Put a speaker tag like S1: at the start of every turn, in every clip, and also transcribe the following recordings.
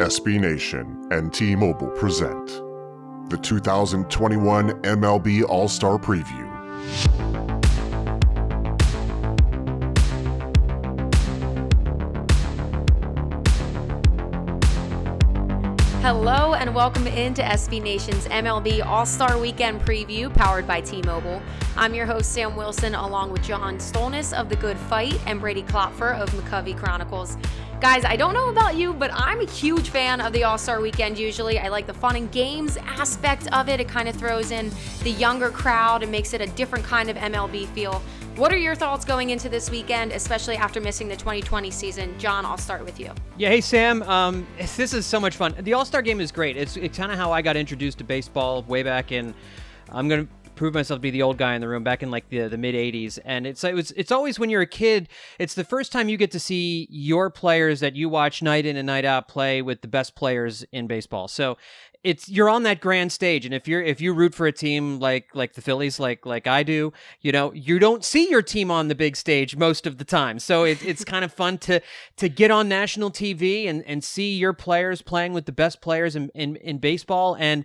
S1: SB Nation and T Mobile present the 2021 MLB All Star Preview.
S2: Hello and welcome into SB Nation's MLB All Star Weekend preview powered by T Mobile. I'm your host, Sam Wilson, along with John Stolnis of The Good Phight and Brady Klopfer of McCovey Chronicles. Guys, I don't know about you, but I'm a huge fan of the All Star Weekend usually. I like the fun and games aspect of it. It kind of throws in the younger crowd and makes it a different kind of MLB feel. What are your thoughts going into this weekend, especially after missing the 2020 season? John, I'll start with you.
S3: Yeah, hey Sam. Um, this is so much fun. The All Star Game is great. It's it's kind of how I got introduced to baseball way back in. I'm gonna prove myself to be the old guy in the room back in like the the mid 80s and it's it was it's always when you're a kid it's the first time you get to see your players that you watch night in and night out play with the best players in baseball. So it's you're on that grand stage. And if you're if you root for a team like like the Phillies like like I do you know you don't see your team on the big stage most of the time. So it, it's kind of fun to to get on national TV and and see your players playing with the best players in in, in baseball. And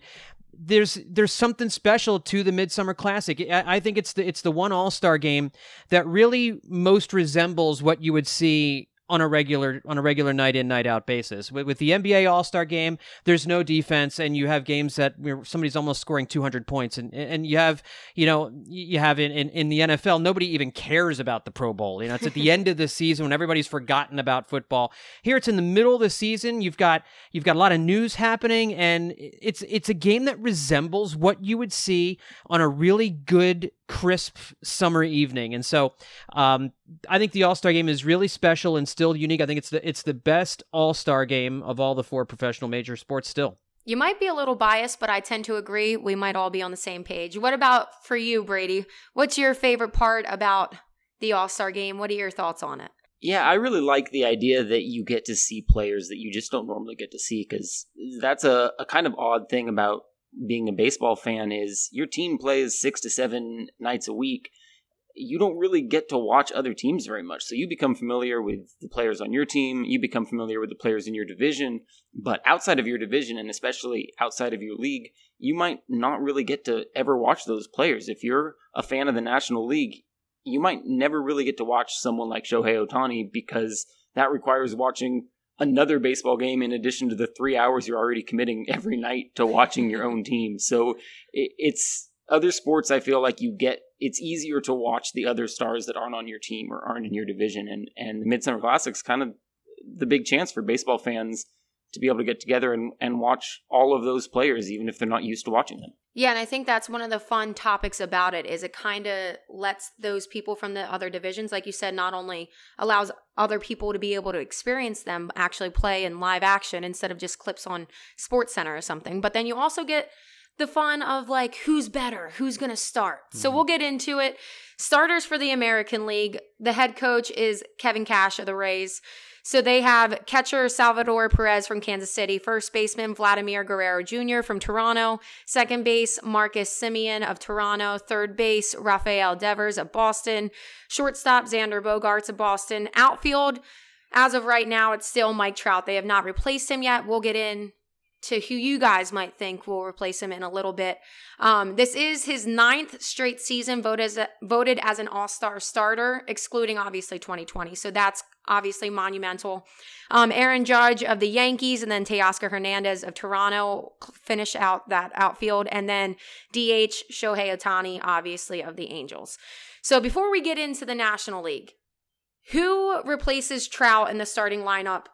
S3: there's there's something special to the Midsummer Classic. I, I think it's the it's the one All Star game that really most resembles what you would see on a regular on a regular night in night out basis. With, with the NBA All Star game, there's no defense, and you have games that where somebody's almost scoring 200 points, and and you have you know you have in, in in the NFL nobody even cares about the Pro Bowl. You know, it's at the end of the season when everybody's forgotten about football. Here, it's in the middle of the season. You've got you've got a lot of news happening, and it's it's a game that resembles what you would see on a really good crisp summer evening. And so um, I think the All Star game is really special and still unique. I think it's the it's the best All Star game of all the four professional major sports still.
S2: You might be a little biased, but I tend to agree. We might all be on the same page. What about for you, Brady? What's your favorite part about the All Star game? What are your thoughts on it?
S4: Yeah, I really like the idea that you get to see players that you just don't normally get to see because that's a, a kind of odd thing about being a baseball fan is your team plays six to seven nights a week. You don't really get to watch other teams very much. So you become familiar with the players on your team, you become familiar with the players in your division, but outside of your division and especially outside of your league, you might not really get to ever watch those players. If you're a fan of the National League, you might never really get to watch someone like Shohei Ohtani because that requires watching another baseball game in addition to the three hours you're already committing every night to watching your own team. So it's other sports. I feel like you get it's easier to watch the other stars that aren't on your team or aren't in your division, and and the Midsummer Classic's kind of the big chance for baseball fans to be able to get together and, and watch all of those players, even if they're not used to watching them.
S2: Yeah, and I think that's one of the fun topics about it is it kind of lets those people from the other divisions, like you said, not only allows other people to be able to experience them actually play in live action instead of just clips on Sports Center or something, but then you also get the fun of like who's better, who's going to start. Mm-hmm. So we'll get into it. Starters for the American League. The head coach is Kevin Cash of the Rays. So they have catcher Salvador Perez from Kansas City, first baseman Vladimir Guerrero Jr. from Toronto, second base Marcus Semien of Toronto, third base Rafael Devers of Boston, shortstop Xander Bogaerts of Boston, outfield. As of right now, it's still Mike Trout. They have not replaced him yet. We'll get in to who you guys might think will replace him in a little bit. Um, this is his ninth straight season voted as, a, voted as an All Star starter, excluding obviously 2020. So that's obviously monumental. Um, Aaron Judge of the Yankees and then Teoscar Hernandez of Toronto finish out that outfield. And then DH Shohei Ohtani, obviously, of the Angels. So before we get into the National League, who replaces Trout in the starting lineup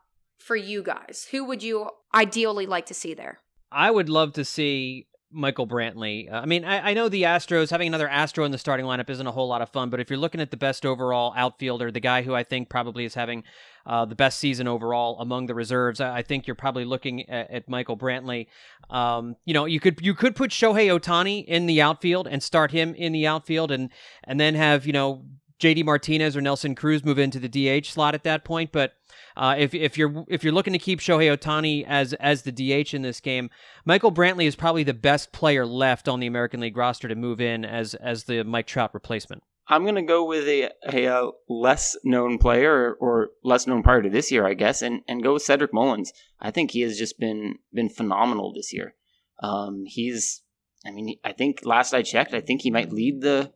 S2: for you guys? Who would you ideally like to see there?
S3: I would love to see Michael Brantley. Uh, I mean, I, I, know the Astros having another Astro in the starting lineup isn't a whole lot of fun, but if you're looking at the best overall outfielder, the guy who I think probably is having uh, the best season overall among the reserves, I, I think you're probably looking at, at Michael Brantley. Um, you know, you could you could put Shohei Ohtani in the outfield and start him in the outfield, and and then have you know JD Martinez or Nelson Cruz move into the DH slot at that point, but uh, if if you're if you're looking to keep Shohei Ohtani as as the DH in this game, Michael Brantley is probably the best player left on the American League roster to move in as as the Mike Trout replacement.
S4: I'm going to go with a, a, a uh, less known player or, or, less known prior to this year, I guess, and, and go with Cedric Mullins. I think he has just been been phenomenal this year. Um, he's, I mean, I think last I checked, I think he might lead the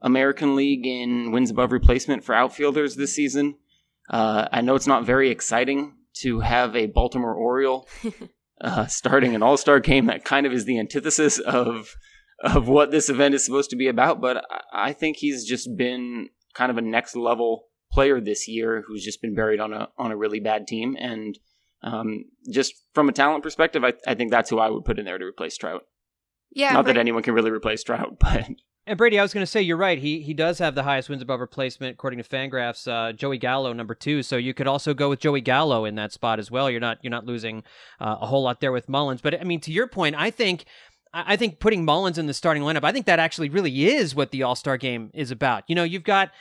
S4: American League in wins above replacement for outfielders this season. Uh, I know it's not very exciting to have a Baltimore Oriole uh, starting an All Star game. That kind of is the antithesis of of what this event is supposed to be about. But I think he's just been kind of a next level player this year, who's just been buried on a on a really bad team. And um, just from a talent perspective, I, I think that's who I would put in there to replace Trout.
S2: Yeah,
S4: not that anyone can really replace Trout, but
S3: and Brady, I was going to say you're right. He he does have the highest wins above replacement according to Fangraphs. Uh, Joey Gallo number two, so you could also go with Joey Gallo in that spot as well. You're not you're not losing uh, a whole lot there with Mullins. But I mean, to your point, I think I think putting Mullins in the starting lineup, I think that actually really is what the All Star game is about. You know, you've got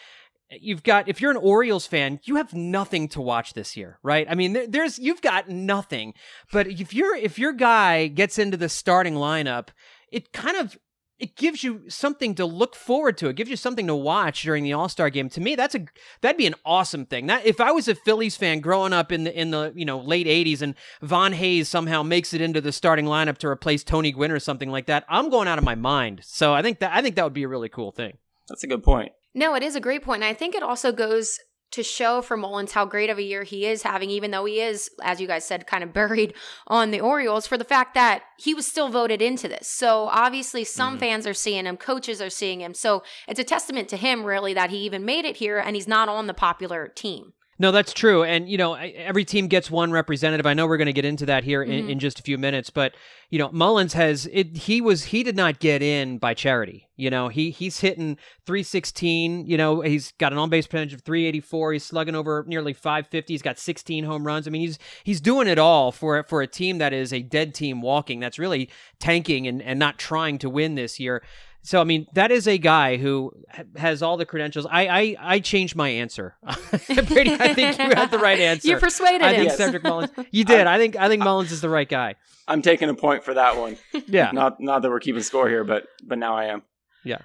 S3: you've got if you're an Orioles fan, you have nothing to watch this year, right? I mean, there's you've got nothing. But if you're if your guy gets into the starting lineup, it kind of it gives you something to look forward to. It gives you something to watch during the All Star game. To me, that's a that'd be an awesome thing. That if I was a Phillies fan growing up in the in the you know late '80s and Von Hayes somehow makes it into the starting lineup to replace Tony Gwynn or something like that, I'm going out of my mind. So I think that I think that would be a really cool thing.
S4: That's a good point.
S2: No, it is a great point. And I think it also goes to show for Mullins how great of a year he is having, even though he is, as you guys said, kind of buried on the Orioles, for the fact that he was still voted into this. So obviously, some mm-hmm. fans are seeing him, coaches are seeing him. So it's a testament to him, really, that he even made it here and he's not on the popular team.
S3: No, that's true. And, you know, every team gets one representative. I know we're going to get into that here mm-hmm. in, in, just a few minutes, but, you know, Mullins has, it, he was, he did not get in by charity. You know, he he's hitting 316. You know, he's got an on base percentage of 384. He's slugging over nearly 550. He's got 16 home runs. I mean, he's he's doing it all for for a team that is a dead team walking. That's really tanking and, and not trying to win this year. So I mean, that is a guy who has all the credentials. I I, I changed my answer. Brady, I think you had the right answer.
S2: You persuaded
S3: I think Cedric Mullins. You did. I think I think Mullins is the right guy.
S4: I'm taking a point for that one.
S3: yeah.
S4: Not not that we're keeping score here, but but now I am.
S3: Yeah.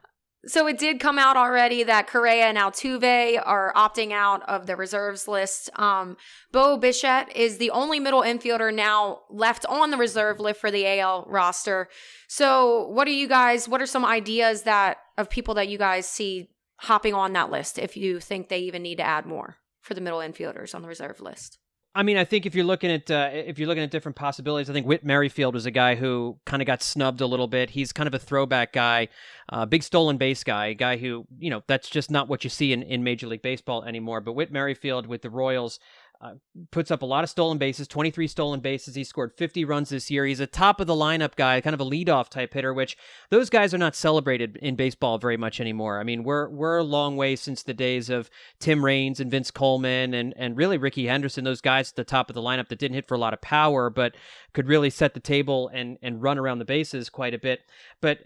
S2: So it did come out already that Correa and Altuve are opting out of the reserves list. Um, Bo Bichette is the only middle infielder now left on the reserve list for the AL roster. So what are you guys? What are some ideas that of people that you guys see hopping on that list? If you think they even need to add more for the middle infielders on the reserve list.
S3: I mean, I think if you're looking at uh, if you're looking at different possibilities, I think Whit Merrifield was a guy who kind of got snubbed a little bit. He's kind of a throwback guy, uh, big stolen base guy, a guy who you know that's just not what you see in, in Major League Baseball anymore. But Whit Merrifield with the Royals uh, puts up a lot of stolen bases, 23 stolen bases. He scored 50 runs this year. He's a top of the lineup guy, kind of a leadoff type hitter, which those guys are not celebrated in baseball very much anymore. I mean, we're we're a long way since the days of Tim Raines and Vince Coleman and and really Rickey Henderson, those guys at the top of the lineup that didn't hit for a lot of power, but could really set the table and and run around the bases quite a bit. But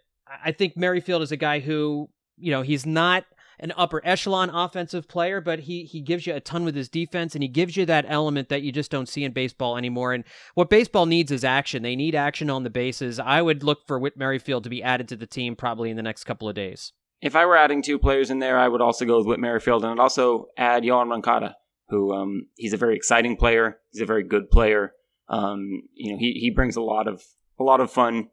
S3: I think Merrifield is a guy who, you know, he's not an upper echelon offensive player, but he he gives you a ton with his defense, and he gives you that element that you just don't see in baseball anymore. And what baseball needs is action. They need action on the bases. I would look for Whit Merrifield to be added to the team probably in the next couple of days.
S4: If I were adding two players in there, I would also go with Whit Merrifield, and I'd also add Yoan Moncada, who um, he's a very exciting player. He's a very good player. Um, you know, he he brings a lot of a lot of fun,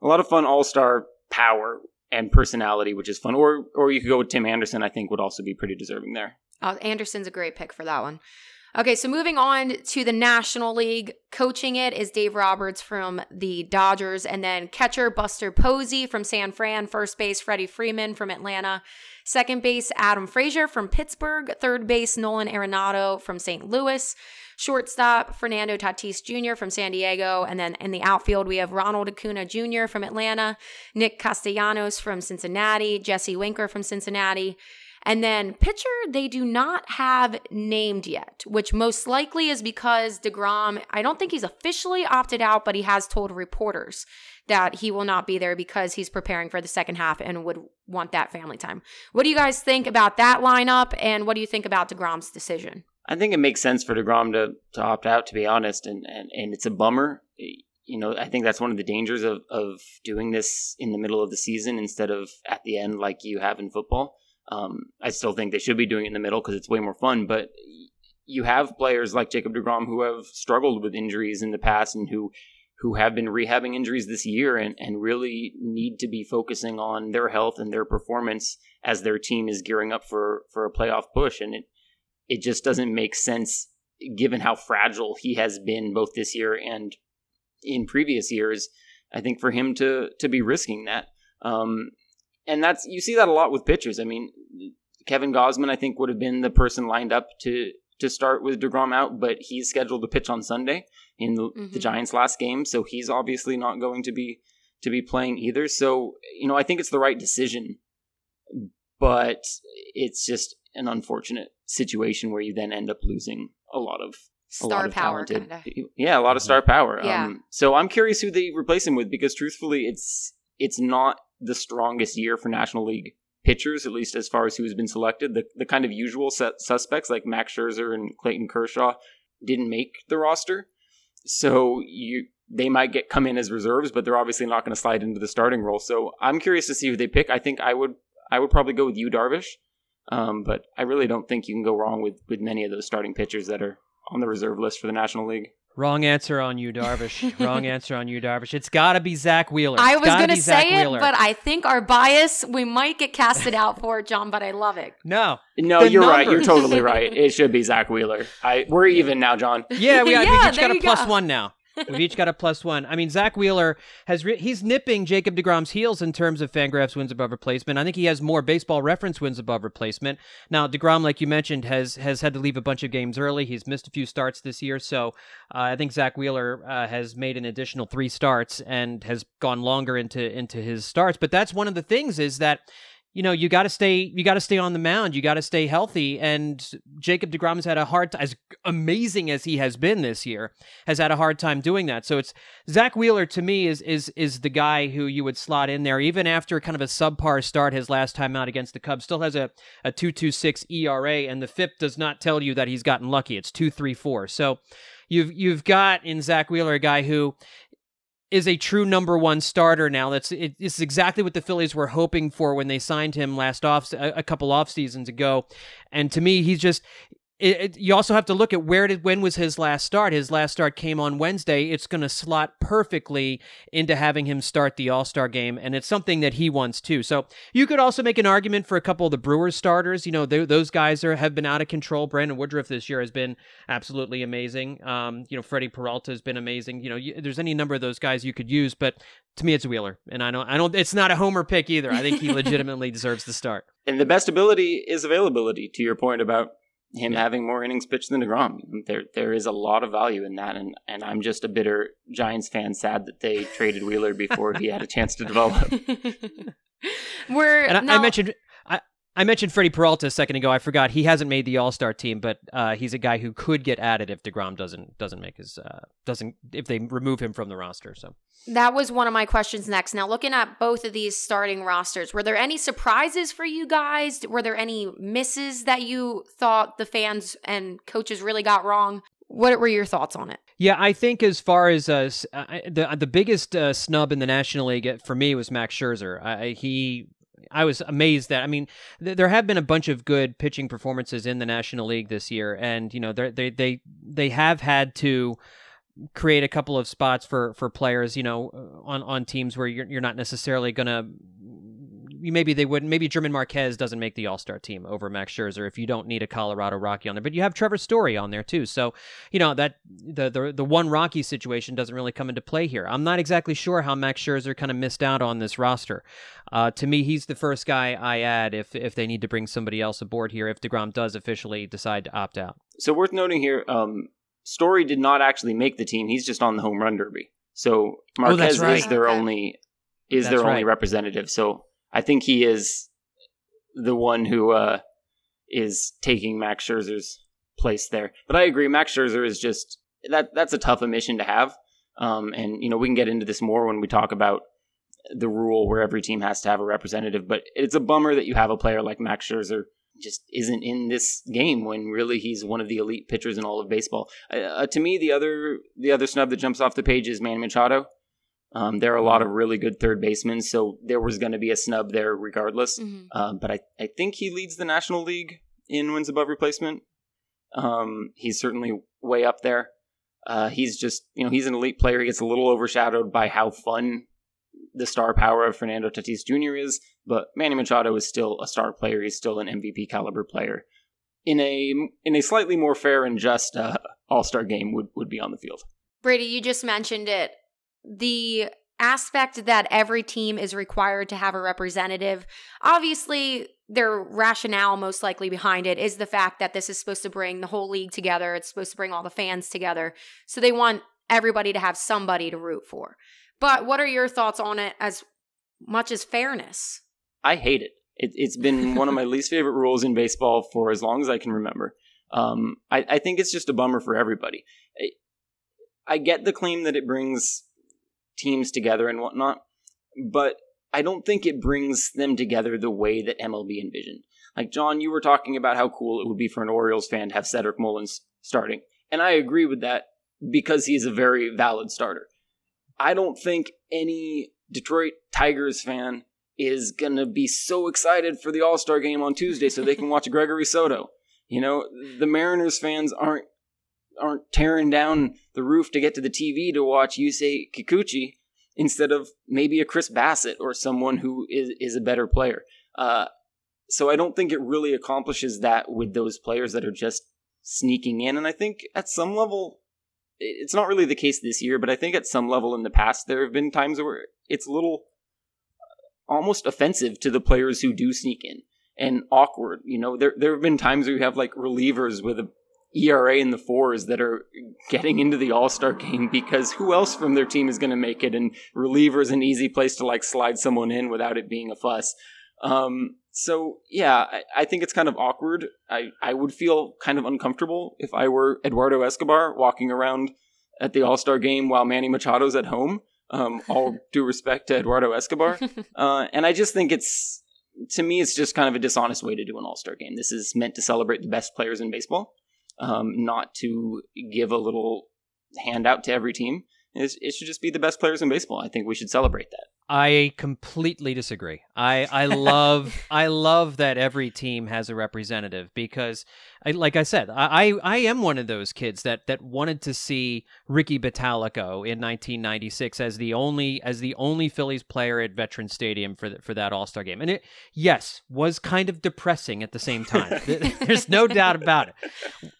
S4: a lot of fun All Star power and personality, which is fun. Or or you could go with Tim Anderson. I think would also be pretty deserving there.
S2: Oh, Anderson's a great pick for that one. Okay, so moving on to the National League, coaching it is Dave Roberts from the Dodgers, and then catcher Buster Posey from San Fran, first base Freddie Freeman from Atlanta, Second base, Adam Frazier from Pittsburgh. Third base, Nolan Arenado from St. Louis. Shortstop, Fernando Tatis Jr. from San Diego. And then in the outfield, we have Ronald Acuna Jr. from Atlanta, Nick Castellanos from Cincinnati, Jesse Winker from Cincinnati. And then pitcher, they do not have named yet, which most likely is because DeGrom, I don't think he's officially opted out, but he has told reporters that he will not be there because he's preparing for the second half and would want that family time. What do you guys think about that lineup? And what do you think about DeGrom's decision?
S4: I think it makes sense for DeGrom to, to opt out, to be honest, and, and, and it's a bummer. You know, I think that's one of the dangers of, of doing this in the middle of the season instead of at the end like you have in football. Um, I still think they should be doing it in the middle because it's way more fun, but you have players like Jacob DeGrom who have struggled with injuries in the past and who who have been rehabbing injuries this year and, and really need to be focusing on their health and their performance as their team is gearing up for, for a playoff push. And it it just doesn't make sense given how fragile he has been both this year and in previous years. I think for him to to be risking that, um, and that's you see that a lot with pitchers. I mean, Kevin Gausman I think, would have been the person lined up to to start with Degrom out, but he's scheduled to pitch on Sunday in the, mm-hmm. the Giants' last game, so he's obviously not going to be to be playing either. So you know, I think it's the right decision, but it's just an unfortunate situation where you then end up losing a lot of
S2: star of power,
S4: talented, kinda. yeah, a lot of star power.
S2: Yeah.
S4: Um, so I'm curious who they replace him with because truthfully, it's it's not the strongest year for National League pitchers, at least as far as who's been selected. The the kind of usual suspects like Max Scherzer and Clayton Kershaw didn't make the roster, so you they might get come in as reserves, but they're obviously not going to slide into the starting role. So I'm curious to see who they pick. I think I would I would probably go with Yu, Darvish. Um, but I really don't think you can go wrong with, with many of those starting pitchers that are on the reserve list for the National League.
S3: Wrong answer on Yu, Darvish. Wrong answer on Yu, Darvish. It's got to be Zack Wheeler.
S2: I was
S3: going
S2: to say it,
S3: Wheeler.
S2: but I think our bias, we might get casted out for it, John, but I love it.
S3: No.
S4: No,
S3: the
S4: you're
S3: numbers.
S4: right. You're totally right. It should be Zack Wheeler. I We're even now, John.
S3: Yeah, we, got,
S2: yeah,
S3: we each got a plus
S2: go.
S3: one now. We've each got a plus one. I mean, Zack Wheeler has re- he's nipping Jacob Degrom's heels in terms of Fangraphs wins above replacement. I think he has more Baseball Reference wins above replacement. Now Degrom, like you mentioned, has has had to leave a bunch of games early. He's missed a few starts this year, so uh, I think Zack Wheeler uh, has made an additional three starts and has gone longer into into his starts. But that's one of the things is that you know, you got to stay, you got to stay on the mound. You got to stay healthy. And Jacob Degrom has had a hard, as amazing as he has been this year, has had a hard time doing that. So it's Zack Wheeler to me is is is the guy who you would slot in there, even after kind of a subpar start his last time out against the Cubs. Still has a a two two six ERA, and the FIP does not tell you that he's gotten lucky. It's two three four. So you've you've got in Zack Wheeler a guy who is a true number one starter now. That's it, it's exactly what the Phillies were hoping for when they signed him last off a, a couple off seasons ago. And to me, he's just. It, it, you also have to look at where did when was his last start. His last start came on Wednesday. It's going to slot perfectly into having him start the All Star game, and it's something that he wants too. So you could also make an argument for a couple of the Brewers starters. You know, those guys are have been out of control. Brandon Woodruff this year has been absolutely amazing. Um, you know, Freddie Peralta has been amazing. You know, you, there's any number of those guys you could use, but to me, it's Wheeler, and I don't, I don't. It's not a homer pick either. I think he legitimately deserves the start.
S4: And the best ability is availability. To your point about him having more innings pitched than Degrom, there there is a lot of value in that, and and I'm just a bitter Giants fan, sad that they traded Wheeler before he had a chance to develop.
S2: We're
S3: and I,
S2: now-
S3: I mentioned. I, mentioned Freddie Peralta a second ago. I forgot he hasn't made the All Star team, but uh, he's a guy who could get added if Degrom doesn't doesn't make his uh, doesn't if they remove him from the roster. So
S2: That was one of my questions next. Now, looking at both of these starting rosters, were there any surprises for you guys? Were there any misses that you thought the fans and coaches really got wrong? What were your thoughts on it?
S3: Yeah, I think as far as uh, uh, the the biggest uh, snub in the National League uh, for me was Max Scherzer. I, he. I was amazed that I mean th- there have been a bunch of good pitching performances in the National League this year, and you know they they they have had to create a couple of spots for for players, you know, uh, on on teams where you're you're not necessarily going to maybe they wouldn't. Maybe German Marquez doesn't make the All Star team over Max Scherzer if you don't need a Colorado Rocky on there. But you have Trevor Story on there too, so you know that the the the one Rocky situation doesn't really come into play here. I'm not exactly sure how Max Scherzer kind of missed out on this roster. Uh, to me, he's the first guy I add if if they need to bring somebody else aboard here if Degrom does officially decide to opt out.
S4: So worth noting here, um, Story did not actually make the team. He's just on the home run derby. So Marquez
S3: right.
S4: is their
S2: Okay.
S4: only is
S3: That's
S4: their only representative. So I think he is the one who uh, is taking Max Scherzer's place there. But I agree, Max Scherzer is just that that's a tough omission to have. Um, and you know we can get into this more when we talk about the rule where every team has to have a representative. But it's a bummer that you have a player like Max Scherzer just isn't in this game when really he's one of the elite pitchers in all of baseball. Uh, to me, the other the other snub that jumps off the page is Manny Machado. Um, there are a lot of really good third basemen, so there was going to be a snub there regardless.
S2: Mhm.
S4: Um, but I, I think he leads the National League in wins above replacement. Um, he's certainly way up there. Uh, he's just, you know, he's an elite player. He gets a little overshadowed by how fun the star power of Fernando Tatis Jr. is, but Manny Machado is still a star player. He's still an MVP caliber player. In a in a slightly more fair and just uh, All Star game would would be on the field.
S2: Brady, you just mentioned it. The aspect that every team is required to have a representative, obviously, their rationale most likely behind it is the fact that this is supposed to bring the whole league together. It's supposed to bring all the fans together. So they want everybody to have somebody to root for. But what are your thoughts on it as much as fairness?
S4: I hate it. it it's been one of my least favorite rules in baseball for as long as I can remember. Um, I, I think it's just a bummer for everybody. I, I get the claim that it brings teams together and whatnot, but I don't think it brings them together the way that MLB envisioned. Like, John, you were talking about how cool it would be for an Orioles fan to have Cedric Mullins starting. And I agree with that because he's a very valid starter. I don't think any Detroit Tigers fan is going to be so excited for the All Star game on Tuesday so they can watch Gregory Soto. You know, the Mariners fans aren't aren't tearing down the roof to get to the TV to watch Yusei Kikuchi instead of maybe a Chris Bassitt or someone who is is a better player. Uh, so I don't think it really accomplishes that with those players that are just sneaking in. And I think at some level, it's not really the case this year, but I think at some level in the past there have been times where it's a little uh, almost offensive to the players who do sneak in and awkward. You know, there there have been times where you have like relievers with a ERA in the fours that are getting into the All Star game because who else from their team is going to make it? And reliever is an easy place to like slide someone in without it being a fuss. Um, so yeah, I, I think it's kind of awkward. I, I would feel kind of uncomfortable if I were Eduardo Escobar walking around at the All Star game while Manny Machado's at home. Um, all due respect to Eduardo Escobar, uh, and I just think it's to me it's just kind of a dishonest way to do an All Star game. This is meant to celebrate the best players in baseball, um, not to give a little handout to every team. It's, it should just be the best players in baseball. I think we should celebrate that.
S3: I completely disagree. I I love I love that every team has a representative because I, like I said, I, I am one of those kids that that wanted to see Ricky Bottalico in 1996 as the only as the only Phillies player at Veterans Stadium for the, for that All-Star game. And it yes, was kind of depressing at the same time. There's no doubt about it.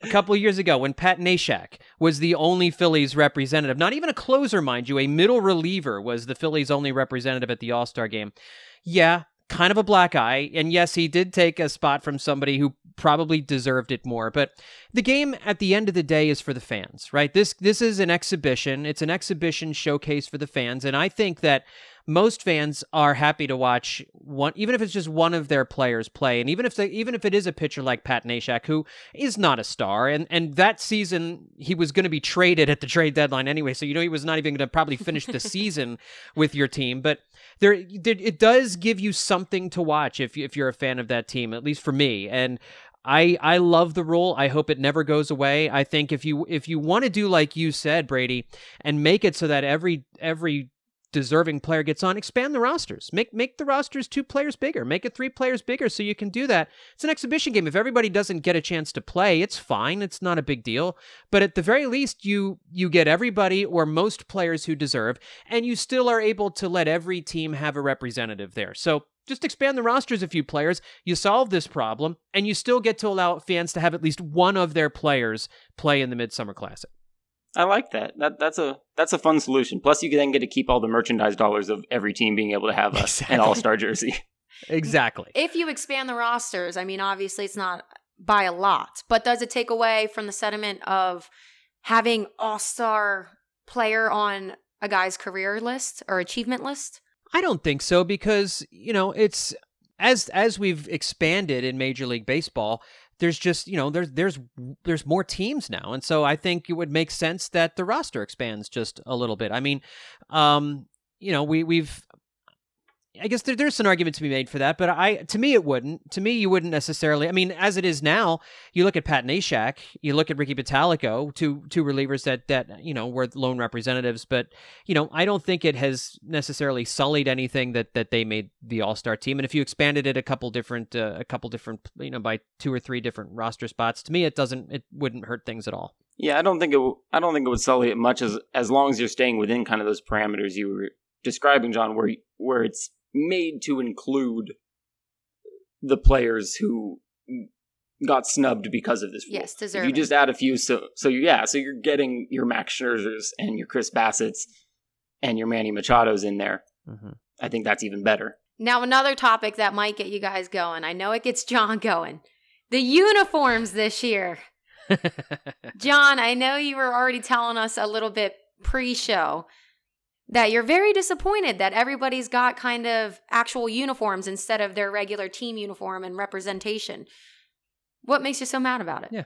S3: A couple of years ago when Pat Neshek was the only Phillies representative, not even a closer mind you, a middle reliever was the Phillies only representative at the All-Star game. Yeah, kind of a black eye. And yes, he did take a spot from somebody who probably deserved it more. But the game at the end of the day is for the fans, right? This this is an exhibition. It's an exhibition showcase for the fans. And I think that most fans are happy to watch one even if it's just one of their players play and even if they, even if it is a pitcher like Pat Neshek who is not a star and and that season he was going to be traded at the trade deadline anyway so you know he was not even going to probably finish the season with your team but there it does give you something to watch if if you're a fan of that team at least for me and I I love the rule. I hope it never goes away. I think if you if you want to do like you said, Brady, and make it so that every every deserving player gets on, expand the rosters. Make make the rosters two players bigger. Make it three players bigger so you can do that. It's an exhibition game. If everybody doesn't get a chance to play, it's fine. It's not a big deal. But at the very least, you you get everybody or most players who deserve, and you still are able to let every team have a representative there. So just expand the rosters a few players. You solve this problem, and you still get to allow fans to have at least one of their players play in the Midsummer Classic.
S4: I like that. That that's a that's a fun solution. Plus, you then get to keep all the merchandise dollars of every team being able to have a,
S3: Exactly.
S4: an All Star jersey.
S3: Exactly.
S2: If you expand the rosters, I mean, obviously it's not by a lot, but does it take away from the sentiment of having all star player on a guy's career list or achievement list?
S3: I don't think so because you know it's as as we've expanded in Major League Baseball. There's just you know there's there's there's more teams now, and so I think it would make sense that the roster expands just a little bit. I mean, um, you know we we've I guess there, there's an argument to be made for that, but I to me it wouldn't. To me, you wouldn't necessarily. I mean, as it is now, you look at Pat Neshek, you look at Ricky Bottalico, two two relievers that that you know were lone representatives, but you know I don't think it has necessarily sullied anything that that they made the All Star team. And if you expanded it a couple different uh, a couple different you know by two or three different roster spots, to me it doesn't it wouldn't hurt things at all.
S4: Yeah, I don't think it. W- I don't think it would sully it much as as long as you're staying within kind of those parameters you were describing, John, where where it's made to include the players who got snubbed because of this rule.
S2: Yes,
S4: If you just add a few, so so yeah, so you're getting your Max Scherzers and your Chris Bassitt's and your Manny Machado's in there.
S3: Mm-hmm.
S4: I think that's even better.
S2: Now, another topic that might get you guys going. I know it gets John going. The uniforms this year. John, I know you were already telling us a little bit pre show that you're very disappointed that everybody's got kind of actual uniforms instead of their regular team uniform and representation. What makes you so mad about it?
S3: Yeah.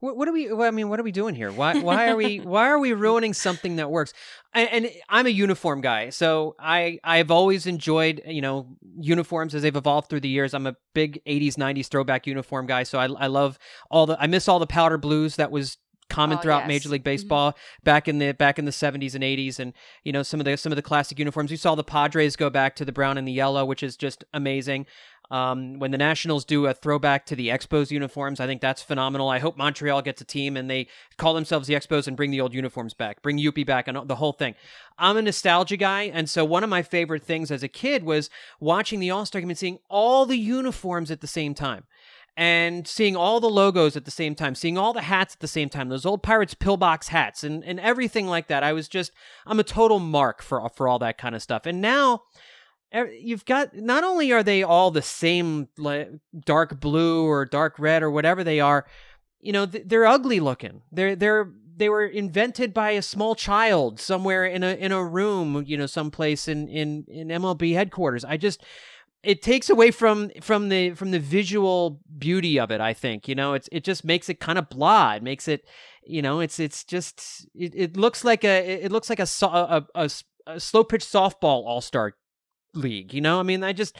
S3: What, what are we? I mean, what are we doing here? Why? Why are we? Why are we ruining something that works? And, and I'm a uniform guy, so I I've always enjoyed you know uniforms as they've evolved through the years. I'm a big '80s '90s throwback uniform guy, so I I love all the I miss all the powder blues that was common
S2: Oh,
S3: throughout
S2: yes.
S3: Major League Baseball back in the back in the 70s and 80s and you know some of the some of the classic uniforms. You saw the Padres go back to the brown and the yellow which is just amazing. Um, when the Nationals do a throwback to the Expos uniforms I think that's phenomenal. I hope Montreal gets a team and they call themselves the Expos and bring the old uniforms back bring Youppi back and the whole thing. I'm a nostalgia guy and so one of my favorite things as a kid was watching the All-Star game and seeing all the uniforms at the same time and seeing all the logos at the same time, seeing all the hats at the same time, those old Pirates pillbox hats and, and everything like that. I was just, I'm a total mark for, for all that kind of stuff. And now you've got, not only are they all the same like, dark blue or dark red or whatever they are, you know, they're ugly looking. They're, they're, they were invented by a small child somewhere in a in a room, you know, someplace in in in MLB headquarters. I just it takes away from from the from the visual beauty of it i think you know? It's it just makes it kind of blah. It makes it you know it's it's just it, it looks like a it looks like a a, a, a slow pitch softball all-star league you know? I mean i just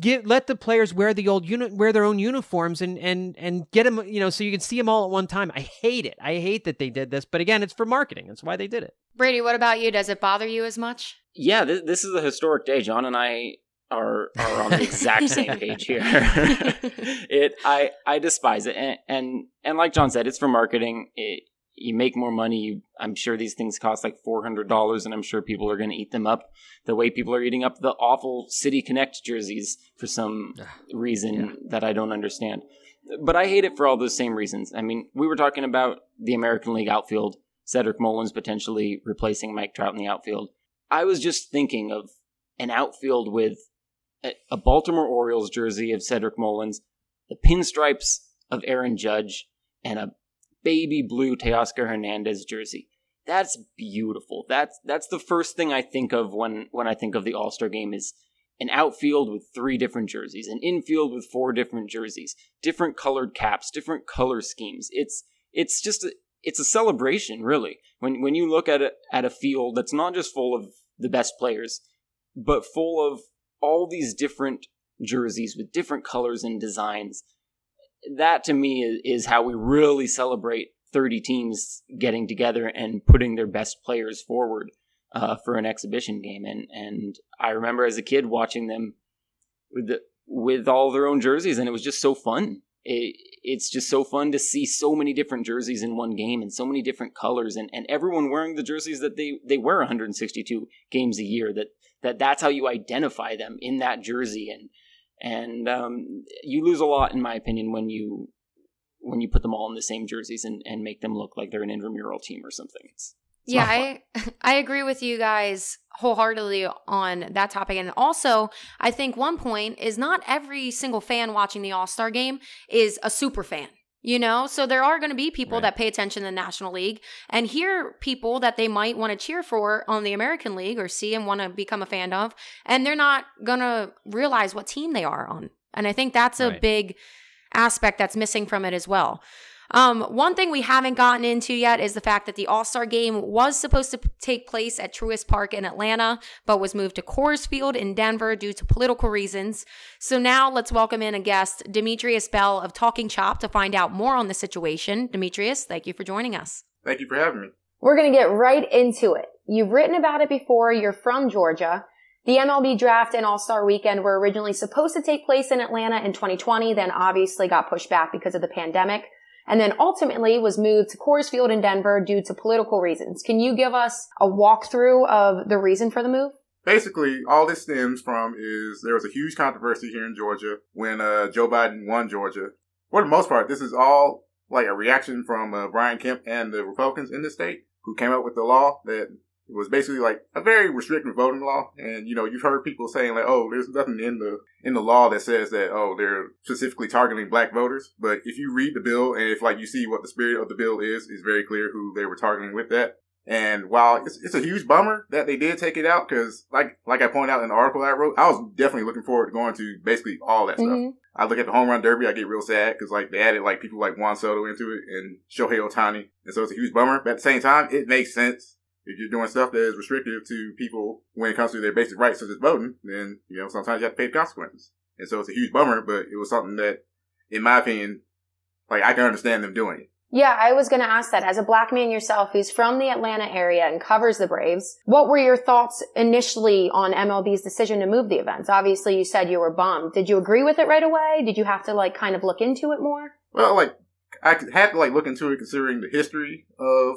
S3: get let the players wear the old unit wear their own uniforms and and and get them you know so you can see them all at one time. I hate it. I hate that they did this but again it's for marketing. That's why they did it.
S2: Brady, what about you? Does it bother you as much?
S4: Yeah, this, this is a historic day. John and I are are on the exact same page here. it I I despise it, and and, and like John said, it's for marketing. It, you make more money. You, I'm sure these things cost like four hundred dollars, and I'm sure people are going to eat them up the way people are eating up the awful City Connect jerseys for some reason that I don't understand. But I hate it for all those same reasons. I mean, we were talking about the American League outfield, Cedric Mullins potentially replacing Mike Trout in the outfield. I was just thinking of an outfield with a, Baltimore Orioles jersey of Cedric Mullins, the pinstripes of Aaron Judge, and a baby blue Teoscar Hernandez jersey. That's beautiful. That's that's the first thing I think of when when I think of the All Star game is an outfield with three different jerseys, an infield with four different jerseys, different colored caps, different color schemes. It's it's just a, it's a celebration, really. When when you look at a, at a field that's not just full of the best players, but full of all these different jerseys with different colors and designs. That to me is, how we really celebrate 30 teams getting together and putting their best players forward uh, for an exhibition game. And and I remember as a kid watching them with the, with all their own jerseys, and it was just so fun. It, it's just so fun to see so many different jerseys in one game and so many different colors and, and everyone wearing the jerseys that they, they wear 162 games a year that that that's how you identify them in that jersey. And and um, you lose a lot in my opinion when you when you put them all in the same jerseys and, and make them look like they're an intramural team or something. It's, it's
S2: yeah i i agree with you guys wholeheartedly on that topic. And also i think one point is not every single fan watching the all-star game is a super fan you know so there are going to be people
S5: Right.
S2: that pay attention to the national league and hear people that they might want to cheer for on the american league or see and want to become a fan of and they're not going to realize what team they are on and i think that's a
S5: Right.
S2: big aspect that's missing from it as well um, one thing we haven't gotten into yet is the fact that the All Star game was supposed to p- take place at Truist Park in Atlanta, but was moved to Coors Field in Denver due to political reasons. So now let's welcome in a guest, Demetrius Bell of Talking Chop, to find out more on the situation. Demetrius, thank you for joining us.
S6: Thank you for having me.
S2: We're going to get right into it. You've written about it before. You're from Georgia. The MLB draft and All Star weekend were originally supposed to take place in Atlanta in 2020, then obviously got pushed back because of the pandemic, and then ultimately was moved to Coors Field in Denver due to political reasons. Can you give us a walkthrough of the reason for the move?
S6: Basically, all this stems from is there was a huge controversy here in Georgia when uh, Joe Biden won Georgia. For the most part, this is all like a reaction from uh, Brian Kemp and the Republicans in the state who came up with the law that was basically like a very restrictive voting law. And you know, you've heard people saying like, "Oh, there's nothing in the in the law that says that oh they're specifically targeting black voters." But if you read the bill and if like you see what the spirit of the bill is, is very clear who they were targeting with that. And while it's, it's a huge bummer that they did take it out, because like like I pointed out in the article I wrote, I was definitely looking forward to going to basically all that stuff. Mm-hmm. I look at the home run derby, I get real sad because like they added like people like Juan Soto into it and Shohei Ohtani, and so it's a huge bummer. But at the same time, it makes sense if you're doing stuff that is restrictive to people when it comes to their basic rights such as voting. Then you know sometimes you have to pay the consequences, and so it's a huge bummer. But it was something that, in my opinion, like I can understand them doing it.
S2: Yeah, I was going to ask that. As a black man yourself who's from the Atlanta area and covers the Braves, what were your thoughts initially on MLB's decision to move the events? Obviously, you said you were bummed. Did you agree with it right away? Did you have to like kind of look into it more?
S6: Well, like I had to like look into it considering the history of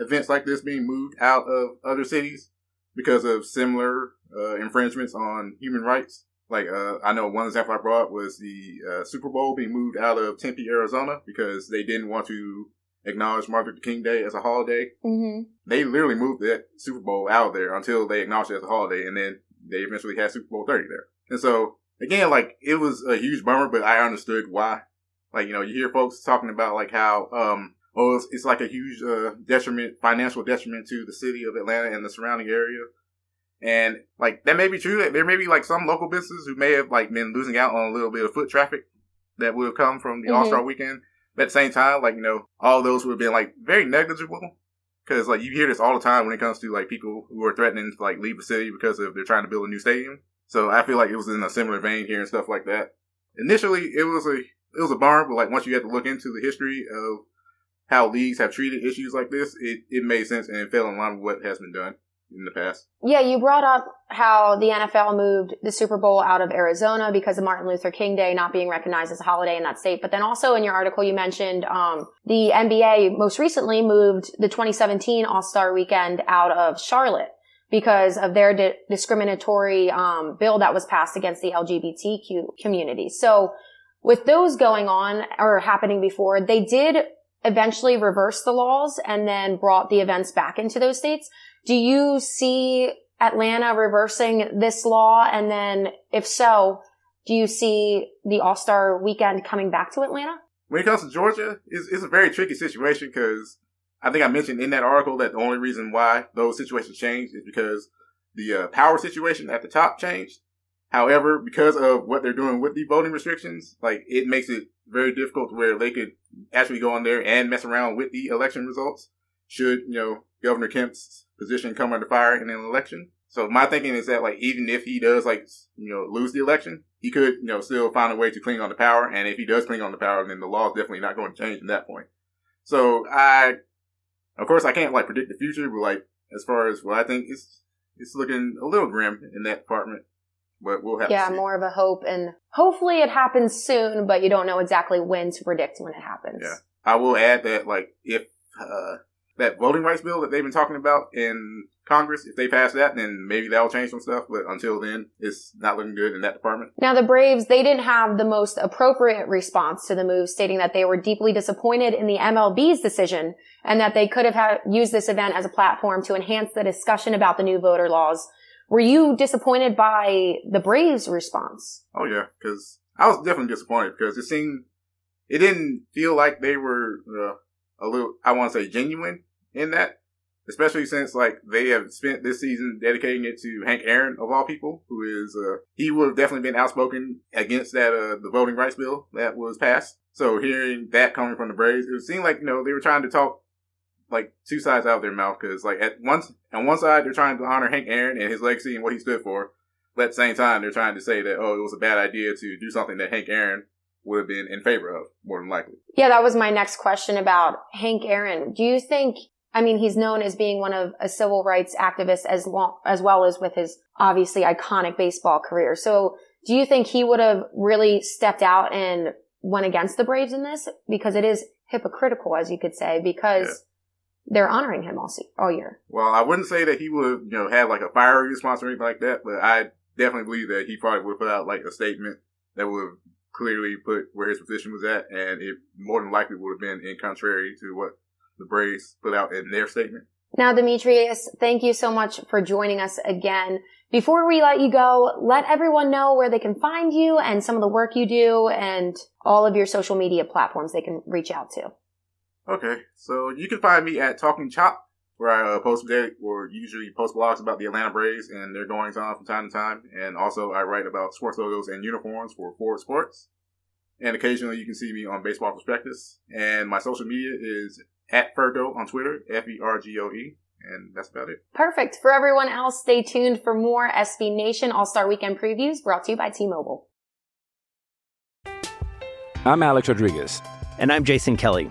S6: events like this being moved out of other cities because of similar uh, infringements on human rights. Like uh, I know one example I brought was the uh, Super Bowl being moved out of Tempe, Arizona, because they didn't want to acknowledge Martin Luther King Day as a holiday.
S2: Mm-hmm.
S6: They literally moved that Super Bowl out of there until they acknowledged it as a holiday, and then they eventually had Super Bowl 30 there. And so again, like it was a huge bummer, but I understood why. Like you know, you hear folks talking about like how um oh it's, it's like a huge uh, detriment, financial detriment to the city of Atlanta and the surrounding area. And like that may be true. That there may be like some local businesses who may have like been losing out on a little bit of foot traffic that would have come from the
S2: Mhm.
S6: All Star Weekend. But at the same time, like you know, all those would have been like very negligible. Because like you hear this all the time when it comes to like people who are threatening to like leave the city because of they're trying to build a new stadium. So I feel like it was in a similar vein here and stuff like that. Initially, it was a it was a bummer, but like once you had to look into the history of how leagues have treated issues like this, it, it made sense and it fell in line with what has been done in the past.
S2: Yeah, you brought up how the NFL moved the Super Bowl out of Arizona because of Martin Luther King Day not being recognized as a holiday in that state. But then also in your article, you mentioned um, the NBA most recently moved the 2017 All Star Weekend out of Charlotte because of their di- discriminatory um, bill that was passed against the LGBTQ community. So with those going on or happening before, they did eventually reversed the laws and then brought the events back into those states. Do you see Atlanta reversing this law? And then if so, do you see the All Star weekend coming back to Atlanta?
S6: When it comes to Georgia, it's, it's a very tricky situation because I think I mentioned in that article that the only reason why those situations changed is because the uh, power situation at the top changed. However, because of what they're doing with the voting restrictions, like it makes it very difficult where they could actually go on there and mess around with the election results. Should you know Governor Kemp's position come under fire in an election? So my thinking is that like even if he does like you know lose the election, he could you know still find a way to cling on to power. And if he does cling on to power, then the law is definitely not going to change at that point. So I, of course, I can't like predict the future, but like as far as what I think, it's it's looking a little grim in that department. But we'll have
S2: yeah, more of a hope, and hopefully it happens soon, but you don't know exactly when to predict when it happens.
S6: Yeah. I will add that, like, if, uh, that voting rights bill that they've been talking about in Congress, if they pass that, then maybe that'll change some stuff. But until then, it's not looking good in that department.
S2: Now, the Braves, they didn't have the most appropriate response to the move, stating that they were deeply disappointed in the MLB's decision and that they could have used this event as a platform to enhance the discussion about the new voter laws. Were you disappointed by the Braves' response?
S6: Oh yeah, because I was definitely disappointed because it seemed it didn't feel like they were uh, a little I want to say genuine in that especially since like they have spent this season dedicating it to Hank Aaron of all people, who is uh, he would have definitely been outspoken against that uh, the voting rights bill that was passed. So hearing that coming from the Braves, it seemed like you know they were trying to talk like two sides out of their mouth because like at once on one side they're trying to honor Hank Aaron and his legacy and what he stood for, but at the same time they're trying to say that oh it was a bad idea to do something that Hank Aaron would have been in favor of more than likely.
S2: Yeah, that was my next question about Hank Aaron. Do you think I mean, he's known as being one of a civil rights activist as long, as well as with his obviously iconic baseball career. So do you think he would have really stepped out and went against the Braves in this? Because it is hypocritical, as you could say, because yeah. They're honoring him all, all year.
S6: Well, I wouldn't say that he would, you know, have like a fiery response or anything like that, but I definitely believe that he probably would put out like a statement that would clearly put where his position was at, and it more than likely would have been in contrary to what the Braves put out in their statement.
S2: Now, Demetrius, thank you so much for joining us again. Before we let you go, let everyone know where they can find you and some of the work you do and all of your social media platforms they can reach out to.
S6: Okay, so you can find me at Talking Chop, where I uh, post daily, or usually post blogs about the Atlanta Braves and their goings on from time to time, and also I write about sports logos and uniforms for Ford Sports. And occasionally you can see me on Baseball Prospectus. And my social media is at Fergoe on Twitter, F E R G O E. And that's about it.
S2: Perfect. For everyone else, stay tuned for more SB Nation All Star Weekend previews brought to you by T Mobile.
S7: I'm Alex Rodriguez.
S8: And I'm Jason Kelly.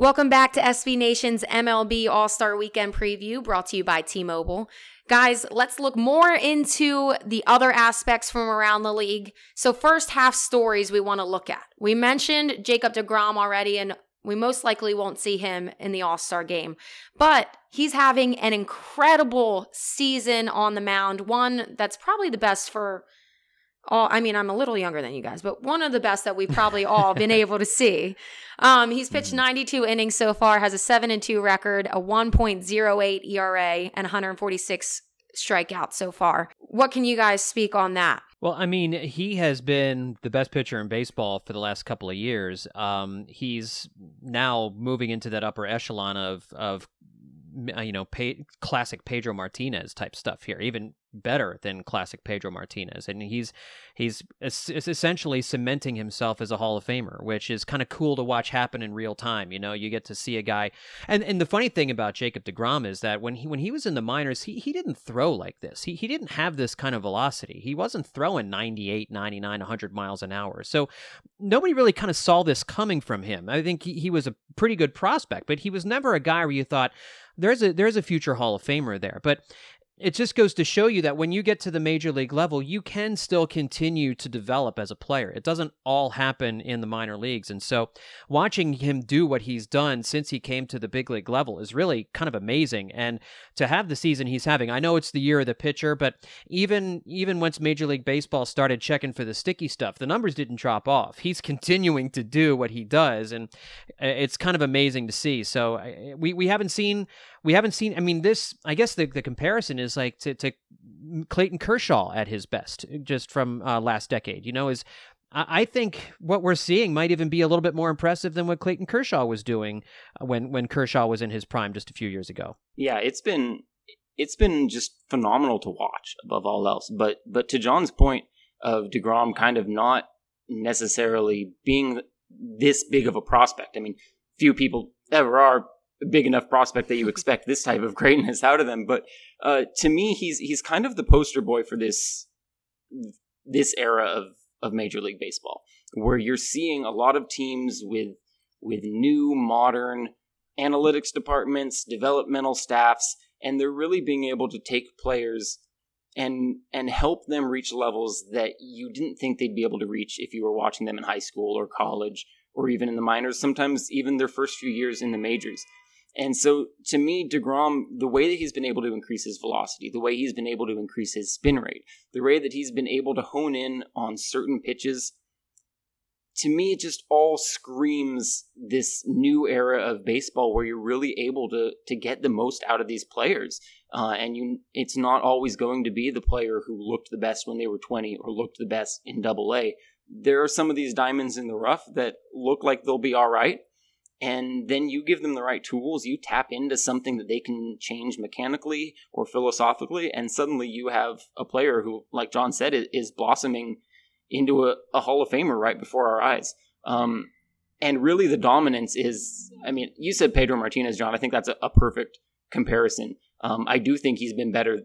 S2: Welcome back to SB Nation's MLB All Star Weekend preview brought to you by T Mobile. Guys, let's look more into the other aspects from around the league. So, first half stories we want to look at. We mentioned Jacob DeGrom already, and we most likely won't see him in the All Star game, but he's having an incredible season on the mound, one that's probably the best for all I mean, I'm a little younger than you guys, but one of the best that we've probably all been able to see. Um, he's pitched mm-hmm. 92 innings so far, has a 7 and 2 record, a 1.08 ERA, and 146 strikeouts so far. What can you guys speak on that?
S3: Well, I mean, he has been the best pitcher in baseball for the last couple of years. Um, he's now moving into that upper echelon of of uh, you know, classic Pedro Martinez type stuff here, even better than classic Pedro Martinez. And he's he's essentially cementing himself as a Hall of Famer, which is kind of cool to watch happen in real time. You know, you get to see a guy. And and the funny thing about Jacob DeGrom is that when he when he was in the minors, he, he didn't throw like this. He he didn't have this kind of velocity. He wasn't throwing 98, 99, 100 miles an hour. So nobody really kind of saw this coming from him. I think he, he was a pretty good prospect, but he was never a guy where you thought there's a there's a future Hall of Famer there. But it just goes to show you that when you get to the major league level, you can still continue to develop as a player. It doesn't all happen in the minor leagues. And so watching him do what he's done since he came to the big league level is really kind of amazing. And to have the season he's having, I know it's the year of the pitcher, but even even once Major League Baseball started checking for the sticky stuff, the numbers didn't drop off. He's continuing to do what he does, and it's kind of amazing to see. So we, we haven't seen we haven't seen. I mean, this. I guess the the comparison is like to, to Clayton Kershaw at his best, just from uh, last decade. You know, is I think what we're seeing might even be a little bit more impressive than what Clayton Kershaw was doing uh, when when Kershaw was in his prime just a few years ago.
S4: Yeah, it's been it's been just phenomenal to watch above all else. But but to John's point of Degrom kind of not necessarily being this big of a prospect. I mean, few people ever are big enough prospect that you expect this type of greatness out of them. But uh, to me, he's he's kind of the poster boy for this this era of of Major League Baseball, where you're seeing a lot of teams with with new modern analytics departments, developmental staffs, and they're really being able to take players and and help them reach levels that you didn't think they'd be able to reach if you were watching them in high school or college or even in the minors, sometimes even their first few years in the majors. And so to me, DeGrom, the way that he's been able to increase his velocity, the way he's been able to increase his spin rate, the way that he's been able to hone in on certain pitches to me, it just all screams this new era of baseball where you're really able to to get the most out of these players. Uh, and you, it's not always going to be the player who looked the best when they were 20 or looked the best in Double A. There are some of these diamonds in the rough that look like they'll be all right, and then you give them the right tools. You tap into something that they can change mechanically or philosophically, and suddenly you have a player who, like John said, is blossoming into a, a Hall of Famer right before our eyes. Um, and really, the dominance is I mean, you said Pedro Martinez, John. I think that's a, a perfect comparison. Um, I do think he's been better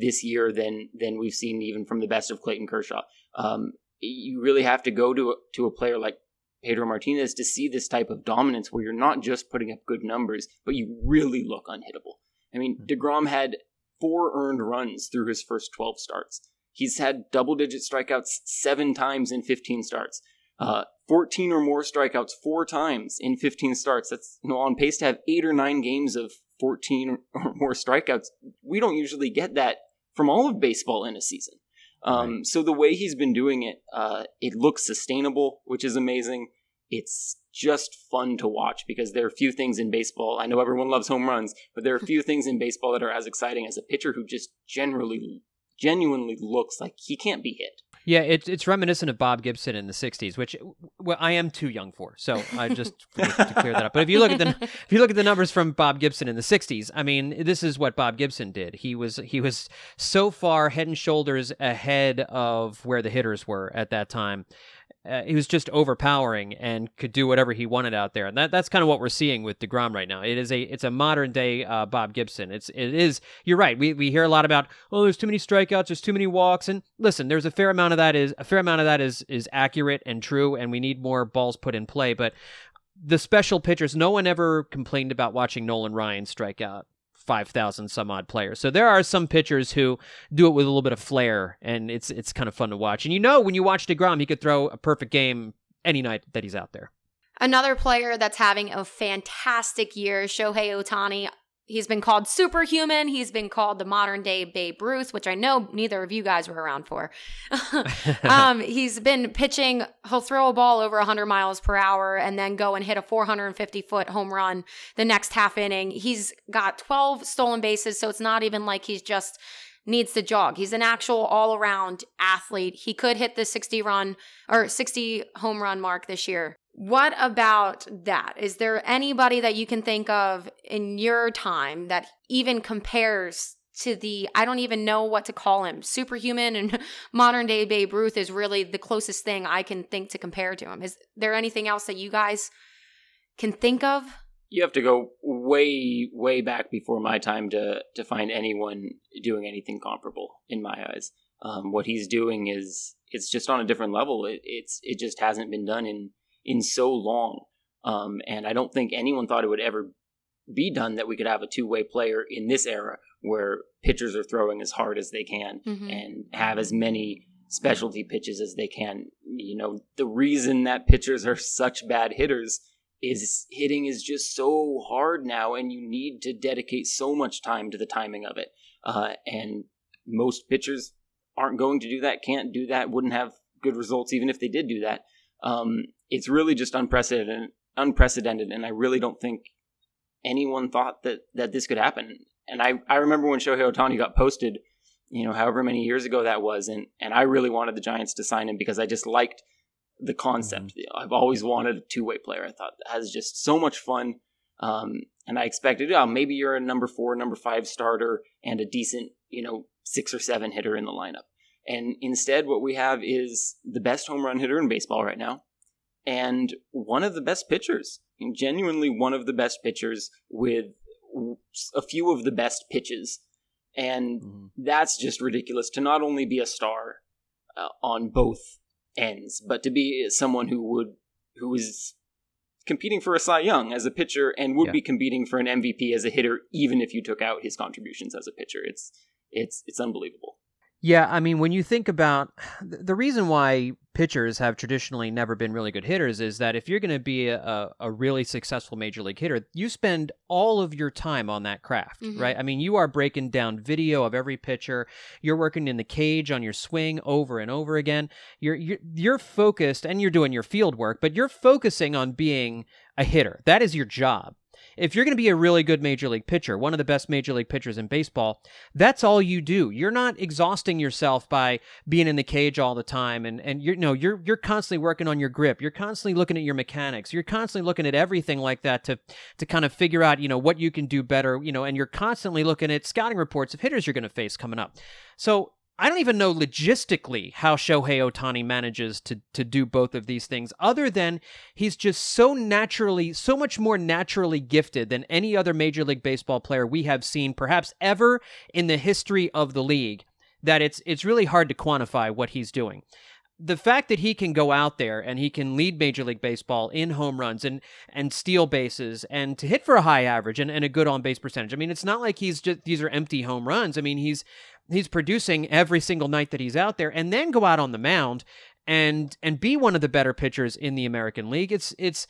S4: this year than than we've seen even from the best of Clayton Kershaw. Um, you really have to go to a, to a player like Pedro Martinez to see this type of dominance where you're not just putting up good numbers, but you really look unhittable. I mean, hmm. DeGrom had four earned runs through his first 12 starts. He's had double digit strikeouts seven times in 15 starts. Uh, 14 or more strikeouts four times in 15 starts. That's you know, on pace to have eight or nine games of 14 or more strikeouts. We don't usually get that from all of baseball in a season. Um, right. So the way he's been doing it, uh, it looks sustainable, which is amazing. It's just fun to watch because there are few things in baseball. I know everyone loves home runs, but there are a few things in baseball that are as exciting as a pitcher who just generally genuinely looks like he can't be hit.
S3: Yeah, it's it's reminiscent of Bob Gibson in the '60s, which well, I am too young for. So I just to clear that up. But if you look at the if you look at the numbers from Bob Gibson in the '60s, I mean, this is what Bob Gibson did. He was he was so far head and shoulders ahead of where the hitters were at that time uh, he was just overpowering and could do whatever he wanted out there. And that that's kind of what we're seeing with Degrom right now. It is a it's a modern day uh, Bob Gibson. It's it is. You're right. We we hear a lot about oh, there's too many strikeouts, there's too many walks, and listen, there's a fair amount of that is a fair amount of that is is accurate and true, and we need more balls put in play. But the special pitchers, no one ever complained about watching Nolan Ryan strike out 5,000 some odd players. So there are some pitchers who do it with a little bit of flair, and it's it's kind of fun to watch. And you know, when you watch DeGrom, he could throw a perfect game any night that he's out there.
S2: Another player that's having a fantastic year, Shohei Ohtani. He's been called superhuman. He's been called the modern day Babe Ruth, which I know neither of you guys were around for. um, he's been pitching. He'll throw a ball over 100 miles per hour and then go and hit a 450 foot home run the next half inning. He's got 12 stolen bases, so it's not even like he's just needs to jog. He's an actual all around athlete. He could hit the 60 run or 60 home run mark this year. What about that? Is there anybody that you can think of in your time that even compares to the I don't even know what to call him. Superhuman and modern day Babe Ruth is really the closest thing I can think to compare to him. Is there anything else that you guys can think of?
S4: You have to go way, way back before my time to to find anyone doing anything comparable in my eyes. Um, what he's doing is it's just on a different level. It, it's it just hasn't been done in in so long. Um, and I don't think anyone thought it would ever be done that we could have a two way player in this era where pitchers are throwing as hard as they can mm-hmm. and have as many specialty pitches as they can. You know, the reason that pitchers are such bad hitters is hitting is just so hard now, and you need to dedicate so much time to the timing of it. Uh, and most pitchers aren't going to do that, can't do that, wouldn't have good results even if they did do that. Um, it's really just unprecedented, unprecedented, and I really don't think anyone thought that that this could happen. And I, I remember when Shohei Ohtani got posted, you know, however many years ago that was, and and I really wanted the Giants to sign him because I just liked the concept. Mm-hmm. I've always wanted a two way player. I thought that has just so much fun. Um, and I expected, oh, maybe you're a number four, number five starter and a decent, you know, six or seven hitter in the lineup. And instead, what we have is the best home run hitter in baseball right now, and one of the best pitchers. genuinely one of the best pitchers with a few of the best pitches. And mm-hmm. that's just ridiculous to not only be a star uh, on both ends, but to be someone who would who is competing for a Cy Young as a pitcher and would yeah. be competing for an MVP as a hitter, even if you took out his contributions as a pitcher. It's it's it's unbelievable.
S3: Yeah, I mean, when you think about the reason why pitchers have traditionally never been really good hitters is that if you're going to be a, a really successful major league hitter, you spend all of your time on that craft, mm-hmm. right? I mean, you are breaking down video of every pitcher. You're working in the cage on your swing over and over again. You're you're, you're focused and you're doing your field work, but you're focusing on being a hitter. That is your job if you're going to be a really good major league pitcher, one of the best major league pitchers in baseball, that's all you do. You're not exhausting yourself by being in the cage all the time and and you're you're you're constantly working on your grip. You're constantly looking at your mechanics. You're constantly looking at everything like that to to kind of figure out, you know, what you can do better, you know, and you're constantly looking at scouting reports of hitters you're going to face coming up. So I don't even know logistically how Shohei Ohtani manages to to do both of these things, other than he's just so naturally, so much more naturally gifted than any other Major League Baseball player we have seen, perhaps ever in the history of the league. That it's it's really hard to quantify what he's doing the fact that he can go out there and he can lead Major League Baseball in home runs and and steal bases and to hit for a high average and, and a good on base percentage. I mean, it's not like he's just these are empty home runs. I mean, he's he's producing every single night that he's out there and then go out on the mound and and be one of the better pitchers in the American League. It's it's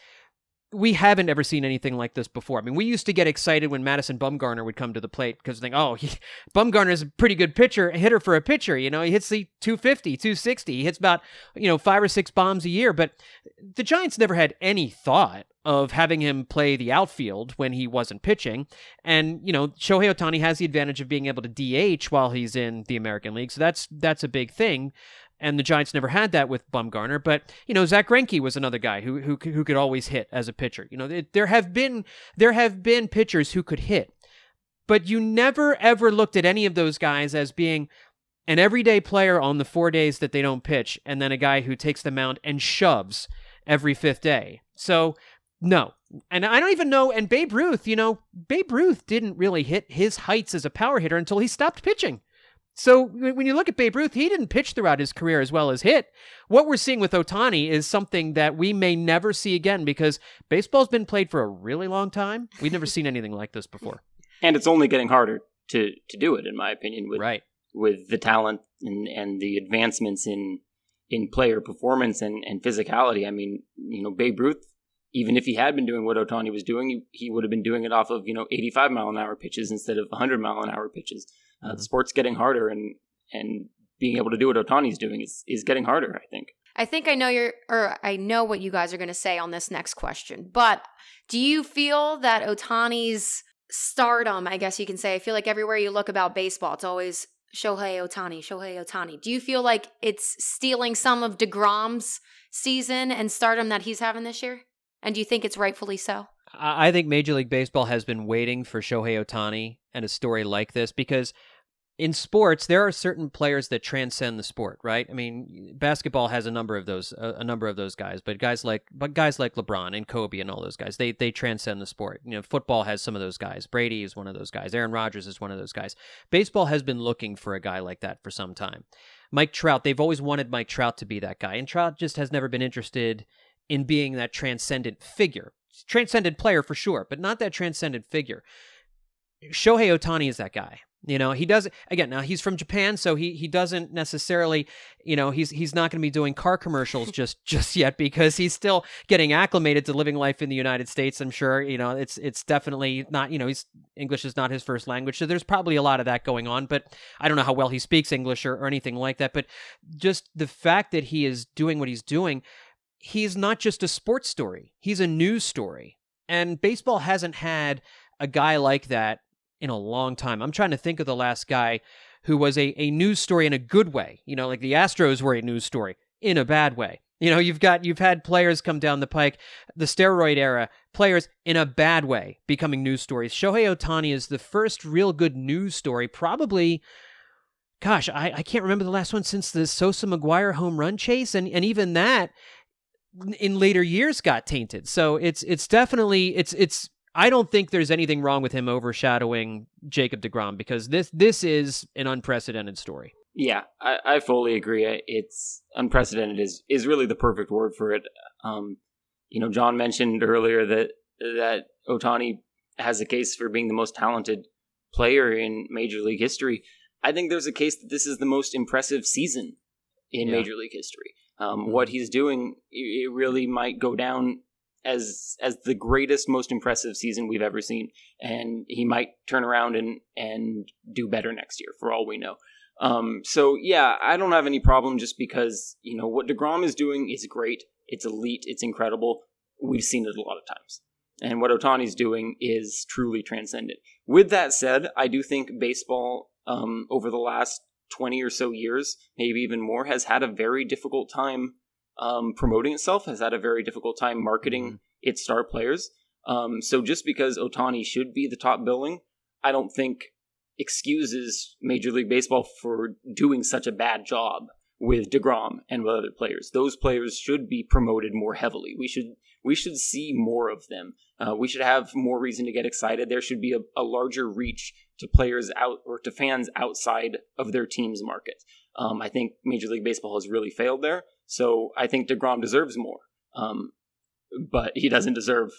S3: we haven't ever seen anything like this before. I mean, we used to get excited when Madison Bumgarner would come to the plate because think, oh, he, Bumgarner is a pretty good pitcher, hitter for a pitcher. You know, he hits the 250, 260. He hits about, you know, five or six bombs a year. But the Giants never had any thought of having him play the outfield when he wasn't pitching. And, you know, Shohei Ohtani has the advantage of being able to DH while he's in the American League. So that's that's a big thing and the Giants never had that with Bumgarner. But you know, Zack Greinke was another guy who who who could always hit as a pitcher. You know, there have been there have been pitchers who could hit, but you never ever looked at any of those guys as being an everyday player on the four days that they don't pitch, and then a guy who takes the mound and shoves every fifth day. So no. And I don't even know. And Babe Ruth, you know, Babe Ruth didn't really hit his heights as a power hitter until he stopped pitching. So when you look at Babe Ruth, he didn't pitch throughout his career as well as hit. What we're seeing with Ohtani is something that we may never see again because baseball's been played for a really long time. We've never seen anything like this before.
S4: And it's only getting harder to to do it, in my opinion. With
S3: right.
S4: with the talent and and the advancements in in player performance and and physicality. I mean, you know, Babe Ruth. Even if he had been doing what Ohtani was doing, he, he would have been doing it off of you know 85 mile an hour pitches instead of 100 mile an hour pitches. Uh, mm-hmm. The sport's getting harder, and and being able to do what Ohtani's doing is is getting harder. I think.
S2: I think I know your or I know what you guys are going to say on this next question. But do you feel that Ohtani's stardom, I guess you can say, I feel like everywhere you look about baseball, it's always Shohei Ohtani, Shohei Ohtani. Do you feel like it's stealing some of DeGrom's season and stardom that he's having this year? And do you think it's rightfully so?
S3: I think Major League Baseball has been waiting for Shohei Ohtani and a story like this because in sports there are certain players that transcend the sport right? I mean basketball has a number of those a, a, number of those guys but guys like but guys like lebron and kobe and all those guys they they transcend the sport. You know football has some of those guys. Brady is one of those guys. Aaron rodgers is one of those guys. Baseball has been looking for a guy like that for some time. Mike trout they've always wanted mike trout to be that guy and trout just has never been interested in being that transcendent figure transcendent player for sure but not that transcendent figure Shohei Ohtani is that guy. You know, he does again. Now he's from Japan, so he he doesn't necessarily, you know, he's he's not going to be doing car commercials just just yet because he's still getting acclimated to living life in the United States. I'm sure, you know, it's it's definitely not, you know, he's English is not his first language, so there's probably a lot of that going on. But I don't know how well he speaks English or, or anything like that. But just the fact that he is doing what he's doing, he's not just a sports story; he's a news story, and baseball hasn't had a guy like that in a long time. I'm trying to think of the last guy who was a, a news story in a good way. You know, like the Astros were a news story in a bad way. You know, you've got you've had players come down the pike, the steroid era, players in a bad way becoming news stories. Shohei Ohtani is the first real good news story, probably gosh, I, I can't remember the last one since the Sosa McGwire home run chase. And and even that in later years got tainted. So it's it's definitely it's it's I don't think there's anything wrong with him overshadowing Jacob DeGrom because this this is an unprecedented story.
S4: Yeah, I, I fully agree. It's unprecedented is is really the perfect word for it. Um, you know, John mentioned earlier that that Ohtani has a case for being the most talented player in Major League history. I think there's a case that this is the most impressive season in yeah. Major League history. Um. What he's doing, it really might go down as as the greatest, most impressive season we've ever seen, and he might turn around and and do better next year, for all we know. Um, so yeah, I don't have any problem just because you know what Degrom is doing is great. It's elite. It's incredible. We've seen it a lot of times, and what Ohtani's doing is truly transcendent. With that said, I do think baseball um, over the last 20 or so years, maybe even more, has had a very difficult time um, promoting itself, has had a very difficult time marketing mm-hmm. its star players. Um, so just because Ohtani should be the top billing, I don't think excuses Major League Baseball for doing such a bad job with DeGrom and with other players. Those players should be promoted more heavily. We should we should see more of them. Uh, we should have more reason to get excited. There should be a, a, larger reach to players out or to fans outside of their team's market. Um, I think Major League Baseball has really failed there. So I think Degrom deserves more, um, but he doesn't deserve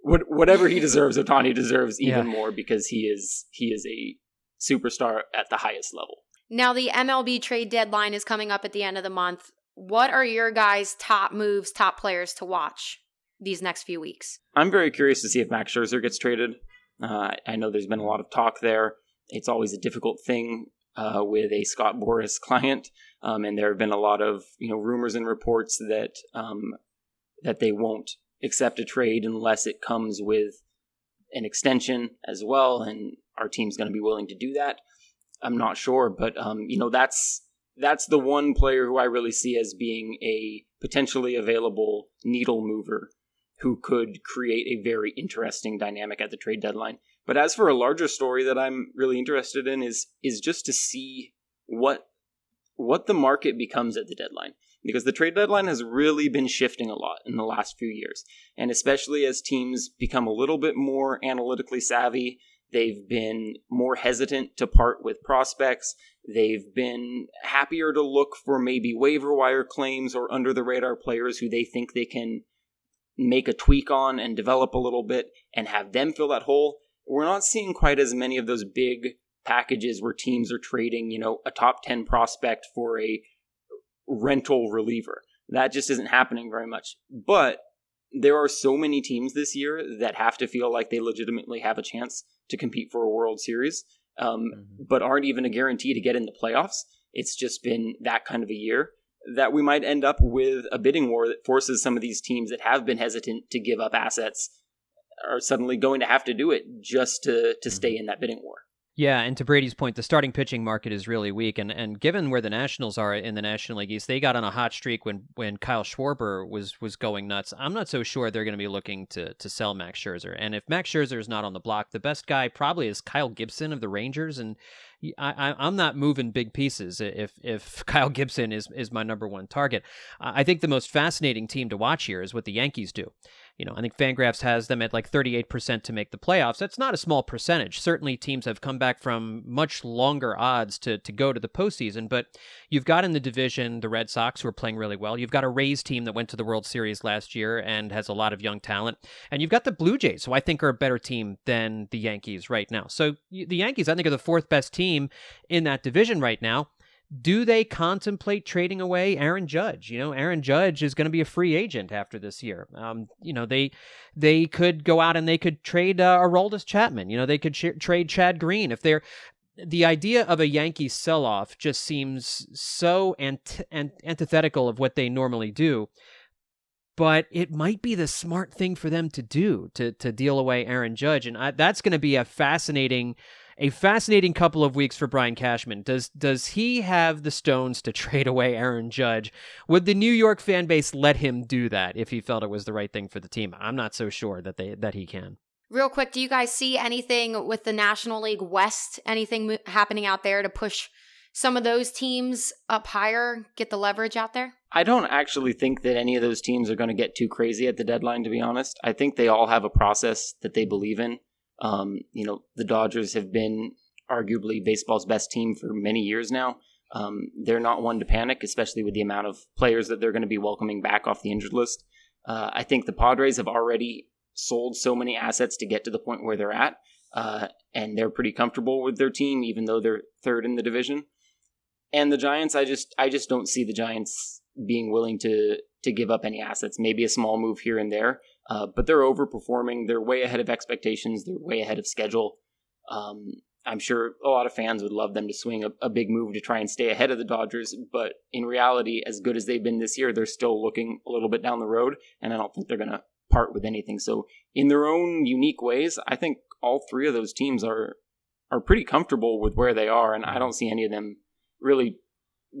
S4: what, whatever he deserves. Ohtani deserves even yeah. more because he is he is a superstar at the highest level.
S2: Now the MLB trade deadline is coming up at the end of the month. What are your guys' top moves, top players to watch these next few weeks?
S4: I'm very curious to see if Max Scherzer gets traded. Uh, I know there's been a lot of talk there. It's always a difficult thing uh, with a Scott Boras client, um, and there have been a lot of you know rumors and reports that um, that they won't accept a trade unless it comes with an extension as well, and our team's going to be willing to do that. I'm not sure, but um, you know that's that's the one player who I really see as being a potentially available needle mover who could create a very interesting dynamic at the trade deadline. But as for a larger story that I'm really interested in is is just to see what what the market becomes at the deadline because the trade deadline has really been shifting a lot in the last few years and especially as teams become a little bit more analytically savvy They've been more hesitant to part with prospects. They've been happier to look for maybe waiver wire claims or under the radar players who they think they can make a tweak on and develop a little bit and have them fill that hole. We're not seeing quite as many of those big packages where teams are trading, you know, a top 10 prospect for a rental reliever. That just isn't happening very much. But there are so many teams this year that have to feel like they legitimately have a chance to compete for a World Series, um, mm-hmm. but aren't even a guarantee to get in the playoffs. It's just been that kind of a year that we might end up with a bidding war that forces some of these teams that have been hesitant to give up assets are suddenly going to have to do it just to to stay mm-hmm. in that bidding war.
S3: Yeah, and to Brady's point, the starting pitching market is really weak, and and given where the Nationals are in the National League East, they got on a hot streak when when Kyle Schwarber was was going nuts. I'm not so sure they're going to be looking to to sell Max Scherzer, and if Max Scherzer is not on the block, the best guy probably is Kyle Gibson of the Rangers, and I, I'm not moving big pieces if if Kyle Gibson is is my number one target. I think the most fascinating team to watch here is what the Yankees do you know, I think Fangraphs has them at like 38% to make the playoffs. That's not a small percentage. Certainly, teams have come back from much longer odds to, to go to the postseason, but you've got in the division the Red Sox, who are playing really well. You've got a Rays team that went to the World Series last year and has a lot of young talent. And you've got the Blue Jays, who I think are a better team than the Yankees right now. So the Yankees, I think, are the fourth best team in that division right now do they contemplate trading away Aaron Judge? You know, Aaron Judge is going to be a free agent after this year. Um, you know, they they could go out and they could trade uh, Aroldis Chapman. You know, they could trade Chad Green if they're. The idea of a Yankees sell-off just seems so ant- ant- antithetical of what they normally do but it might be the smart thing for them to do to to deal away Aaron Judge, and I, that's going to be a fascinating a fascinating couple of weeks for Brian Cashman. Does does he have the stones to trade away Aaron Judge? Would the New York fan base let him do that if he felt it was the right thing for the team? I'm not so sure that they that he can.
S2: Real quick, do you guys see anything with the National League West? Anything happening out there to push some of those teams up higher, get the leverage out there?
S4: I don't actually think that any of those teams are going to get too crazy at the deadline, to be honest. I think they all have a process that they believe in. Um, you know, the Dodgers have been arguably baseball's best team for many years now. Um, they're not one to panic, especially with the amount of players that they're going to be welcoming back off the injured list. Uh, I think the Padres have already sold so many assets to get to the point where they're at, uh, and they're pretty comfortable with their team, even though they're third in the division. And the Giants, I just, I just don't see the Giants being willing to to give up any assets. Maybe a small move here and there, uh, but they're overperforming. They're way ahead of expectations. They're way ahead of schedule. Um, I'm sure a lot of fans would love them to swing a, a, big move to try and stay ahead of the Dodgers, but in reality, as good as they've been this year, they're still looking a little bit down the road, and I don't think they're going to part with anything. So, in their own unique ways, I think all three of those teams are are pretty comfortable with where they are, and I don't see any of them really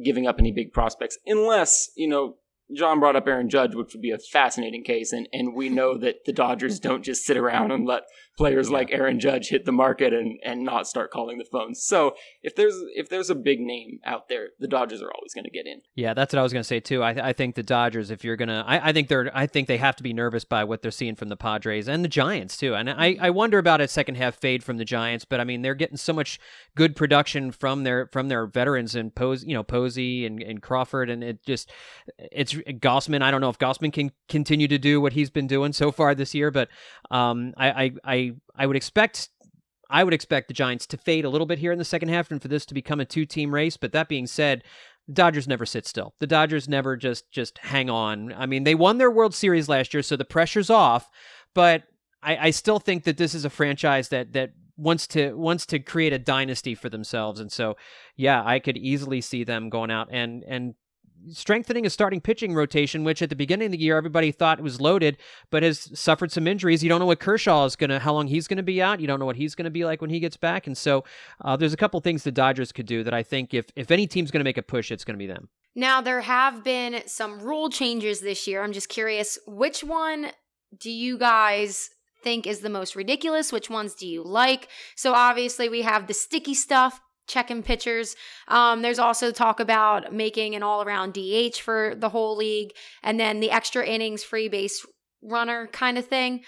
S4: giving up any big prospects unless you know John brought up Aaron Judge, which would be a fascinating case, and and we know that the Dodgers don't just sit around and let players yeah. like Aaron Judge hit the market and and not start calling the phones. So if there's if there's a big name out there, the Dodgers are always going to get in.
S3: Yeah, that's what I was going to say too. I I think the Dodgers, if you're gonna, I, I think they're I think they have to be nervous by what they're seeing from the Padres and the Giants too. And I I wonder about a second half fade from the Giants, but I mean they're getting so much good production from their from their veterans and Pose, you know Posey and, and Crawford, and it just it's Gausman. I don't know if Gausman can continue to do what he's been doing so far this year, but um, I, I I I would expect I would expect the Giants to fade a little bit here in the second half and for this to become a two team race. But that being said, the Dodgers never sit still. The Dodgers never just just hang on. I mean, they won their World Series last year, so the pressure's off. But I, I still think that this is a franchise that that wants to wants to create a dynasty for themselves. And so, yeah, I could easily see them going out and and strengthening a starting pitching rotation, which at the beginning of the year everybody thought was loaded, but has suffered some injuries. You don't know what Kershaw is gonna, how long he's gonna be out. You don't know what he's gonna be like when he gets back, and so uh, there's a couple things the Dodgers could do that I think if if any team's gonna make a push, it's gonna be them.
S2: Now there have been some rule changes this year. I'm just curious, which one do you guys think is the most ridiculous? Which ones do you like? So obviously we have the sticky stuff checking pitchers. Um, there's also talk about making an all around DH for the whole league and then the extra innings free base runner kind of thing.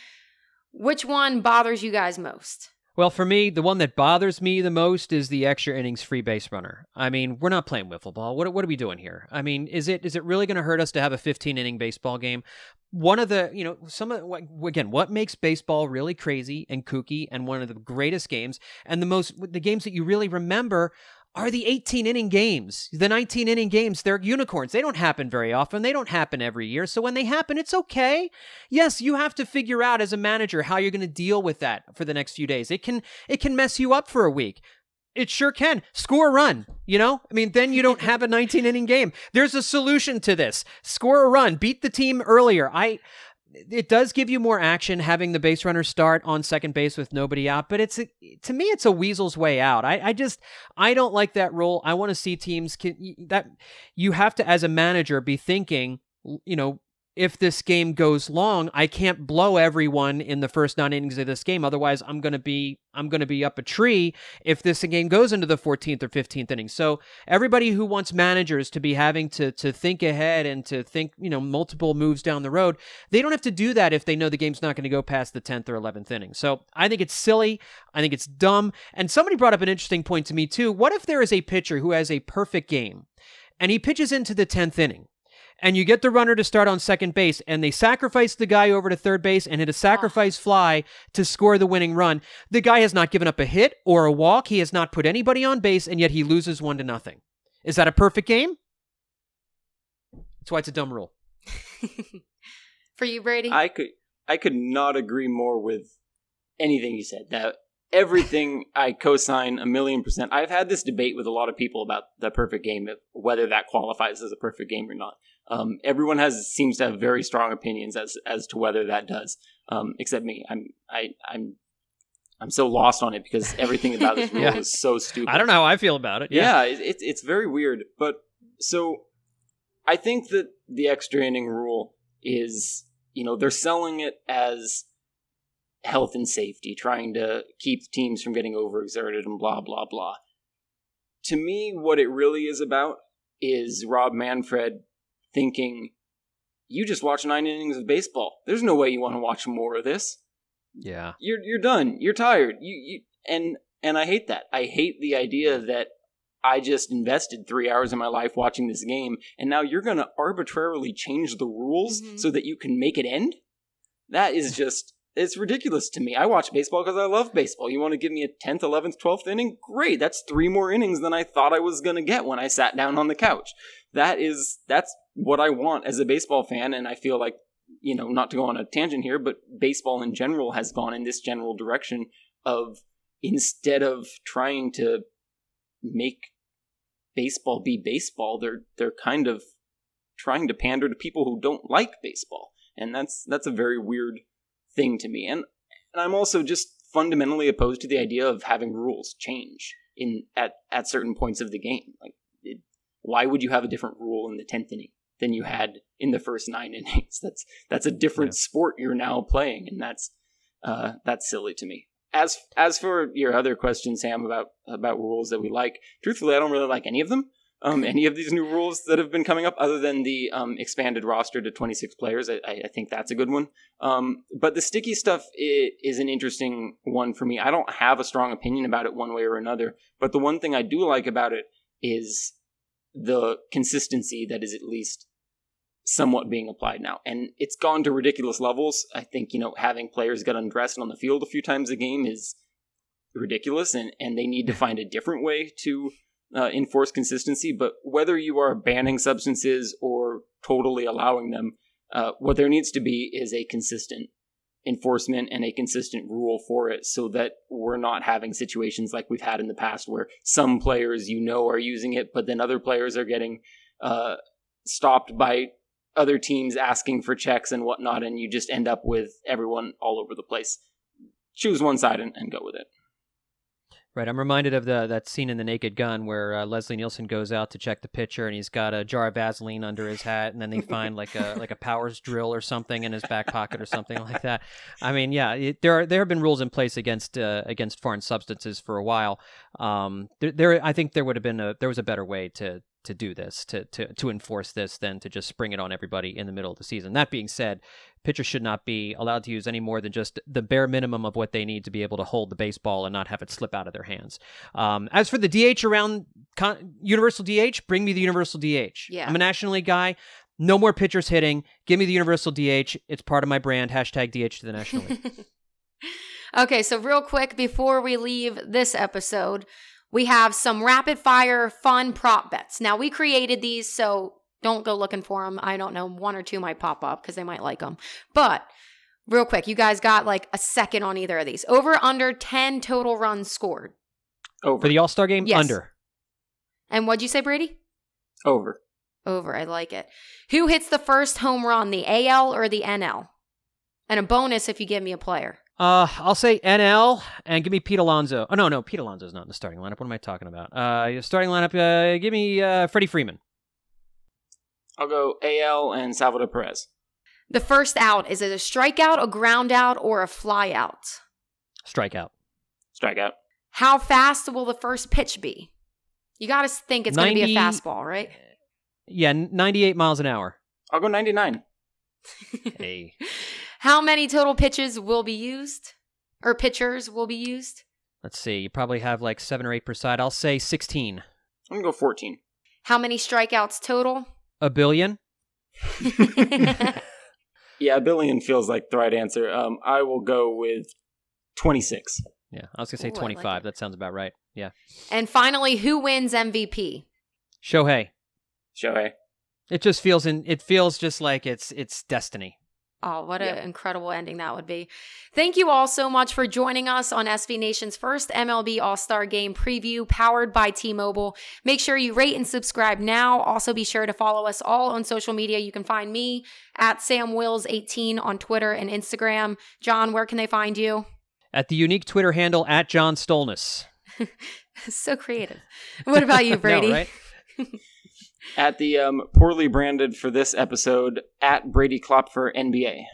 S2: Which one bothers you guys most?
S3: Well, for me, the one that bothers me the most is the extra innings free base runner. I mean, we're not playing wiffle ball. What, what are we doing here? I mean, is it is it really going to hurt us to have a 15 inning baseball game? One of the, you know, some of again, what makes baseball really crazy and kooky and one of the greatest games and the most the games that you really remember are the 18 inning games. The 19 inning games, they're unicorns. They don't happen very often. They don't happen every year. So when they happen, it's okay. Yes, you have to figure out as a manager how you're going to deal with that for the next few days. It can it can mess you up for a week. It sure can. Score a run, you know? I mean, then you don't have a 19 inning game. There's a solution to this. Score a run, beat the team earlier. I it does give you more action having the base runner start on second base with nobody out, but it's a, to me it's a weasel's way out. I, I just I don't like that rule. I want to see teams can, that you have to as a manager be thinking, you know, if this game goes long, I can't blow everyone in the first nine innings of this game. Otherwise, I'm gonna be I'm gonna be up a tree if this game goes into the 14th or 15th inning. So everybody who wants managers to be having to to think ahead and to think you know multiple moves down the road, they don't have to do that if they know the game's not going to go past the 10th or 11th inning. So I think it's silly. I think it's dumb. And somebody brought up an interesting point to me too. What if there is a pitcher who has a perfect game, and he pitches into the 10th inning? And you get the runner to start on second base, and they sacrifice the guy over to third base and hit a ah. sacrifice fly to score the winning run. The guy has not given up a hit or a walk. He has not put anybody on base, and yet he loses one to nothing. Is that a perfect game? That's why it's a dumb rule.
S2: For you, Brady,
S4: I could I could not agree more with anything you said. That everything I co-sign a million percent. I've had this debate with a lot of people about the perfect game, whether that qualifies as a perfect game or not. Um, everyone has seems to have very strong opinions as as to whether that does, um, except me. I'm I I'm I'm so lost on it because everything about this rule yeah. is so stupid.
S3: I don't know how I feel about it.
S4: Yeah, yeah it's it's very weird. But so I think that the extra inning rule is you know they're selling it as health and safety, trying to keep teams from getting overexerted and blah, blah, blah. To me, what it really is about is Rob Manfred thinking, you just watch nine innings of baseball. There's no way you want to watch more of this.
S3: Yeah.
S4: You're you're done. You're tired. You you and and I hate that. I hate the idea that I just invested three hours of my life watching this game, and now you're going to arbitrarily change the rules
S2: Mhm.
S4: so that you can make it end. That is just it's ridiculous to me. I watch baseball because I love baseball. You want to give me a tenth, eleventh, twelfth inning? Great. That's three more innings than I thought I was going to get when I sat down on the couch. That is that's what I want as a baseball fan, and I feel like you know, not to go on a tangent here, but baseball in general has gone in this general direction of instead of trying to make baseball be baseball, they're they're kind of trying to pander to people who don't like baseball. And that's that's a very weird thing to me. And and I'm also just fundamentally opposed to the idea of having rules change in at at certain points of the game. Like it, why would you have a different rule in the 10th inning than you had in the first 9 innings? That's that's a different sport you're now playing and that's uh that's silly to me. As as for your other question Sam about about rules that we like, truthfully I don't really like any of them. Um, any of these new rules that have been coming up, other than the um, expanded roster to 26 players, I, I think that's a good one. Um, but the sticky stuff is an interesting one for me. I don't have a strong opinion about it one way or another, but the one thing I do like about it is the consistency that is at least somewhat being applied now. And it's gone to ridiculous levels. I think, you know, having players get undressed on the field a few times a game is ridiculous, and, and they need to find a different way to uh, enforce consistency. But whether you are banning substances or totally allowing them, uh, what there needs to be is a consistent enforcement and a consistent rule for it so that we're not having situations like we've had in the past where some players you know are using it, but then other players are getting uh, stopped by other teams asking for checks and whatnot, and you just end up with everyone all over the place. Choose one side and, and go with it.
S3: Right, I'm reminded of the that scene in The Naked Gun where uh, Leslie Nielsen goes out to check the pitcher and he's got a jar of Vaseline under his hat, and then they find like a like a powers drill or something in his back pocket or something like that. I mean, yeah, it, there are there have been rules in place against uh, against foreign substances for a while. Um, there, there, I think there would have been a there was a better way to to do this to to to enforce this than to just spring it on everybody in the middle of the season. That being said, pitchers should not be allowed to use any more than just the bare minimum of what they need to be able to hold the baseball and not have it slip out of their hands. Um, as for the DH around con- universal DH, bring me the universal DH.
S2: Yeah.
S3: I'm a National League guy. No more pitchers hitting. Give me the universal DH. It's part of my brand. Hashtag DH to the National League.
S2: Okay, so real quick before we leave this episode, we have some rapid fire fun prop bets. Now, we created these, so don't go looking for them. I don't know, one or two might pop up because they might like them. But real quick, you guys got like a second on either of these. Over under 10 total runs scored.
S4: Over.
S3: For the All Star game,
S2: Yes.
S3: under.
S2: And what'd you say, Brady?
S4: Over.
S2: Over. I like it. Who hits the first home run, the AL or the NL? And a bonus if you give me a player.
S3: Uh, I'll say NL and give me Pete Alonso. Oh no, no, Pete Alonso's not in the starting lineup. What am I talking about? Uh, your starting lineup. Uh, give me uh, Freddie Freeman.
S4: I'll go AL and Salvador Perez.
S2: The first out, is it a strikeout, a ground out, or a fly out?
S3: Strikeout.
S4: Strikeout.
S2: How fast will the first pitch be? You got to think it's going to be a fastball, right?
S3: Yeah, 98 miles an hour.
S4: I'll go 99.
S3: hey.
S2: How many total pitches will be used? Or pitchers will be used?
S3: Let's see. You probably have like seven or eight per side. I'll say 16.
S4: I'm going to go 14.
S2: How many strikeouts total?
S3: A billion.
S4: Yeah, a billion feels like the right answer. Um, I will go with 26.
S3: Yeah, I was gonna say
S2: Ooh, I like
S3: 25. that sounds about right. Yeah.
S2: and finally, who wins MVP?
S3: Shohei.
S4: Shohei.
S3: It just feels in. It feels just like it's it's destiny.
S2: Oh, what an
S4: Yeah.
S2: incredible ending that would be. Thank you all so much for joining us on SB Nation's first MLB All Star Game preview powered by T Mobile. Make sure you rate and subscribe now. Also, be sure to follow us all on social media. You can find me at Sam Wills18 on Twitter and Instagram. John, where can they find you?
S3: At the unique Twitter handle at John Stolnis.
S2: so creative. What about you,
S3: No,
S2: Brady?
S3: right?
S4: At the um, poorly branded for this episode, at Brady Klopfer NBA.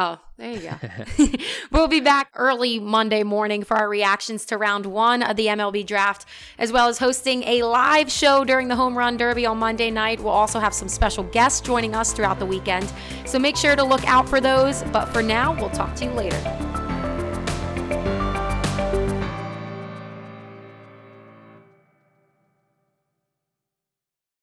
S2: Oh, there you go. we'll be back early Monday morning for our reactions to round one of the MLB draft, as well as hosting a live show during the Home Run Derby on Monday night. We'll also have some special guests joining us throughout the weekend. So make sure to look out for those. But for now, we'll talk to you later.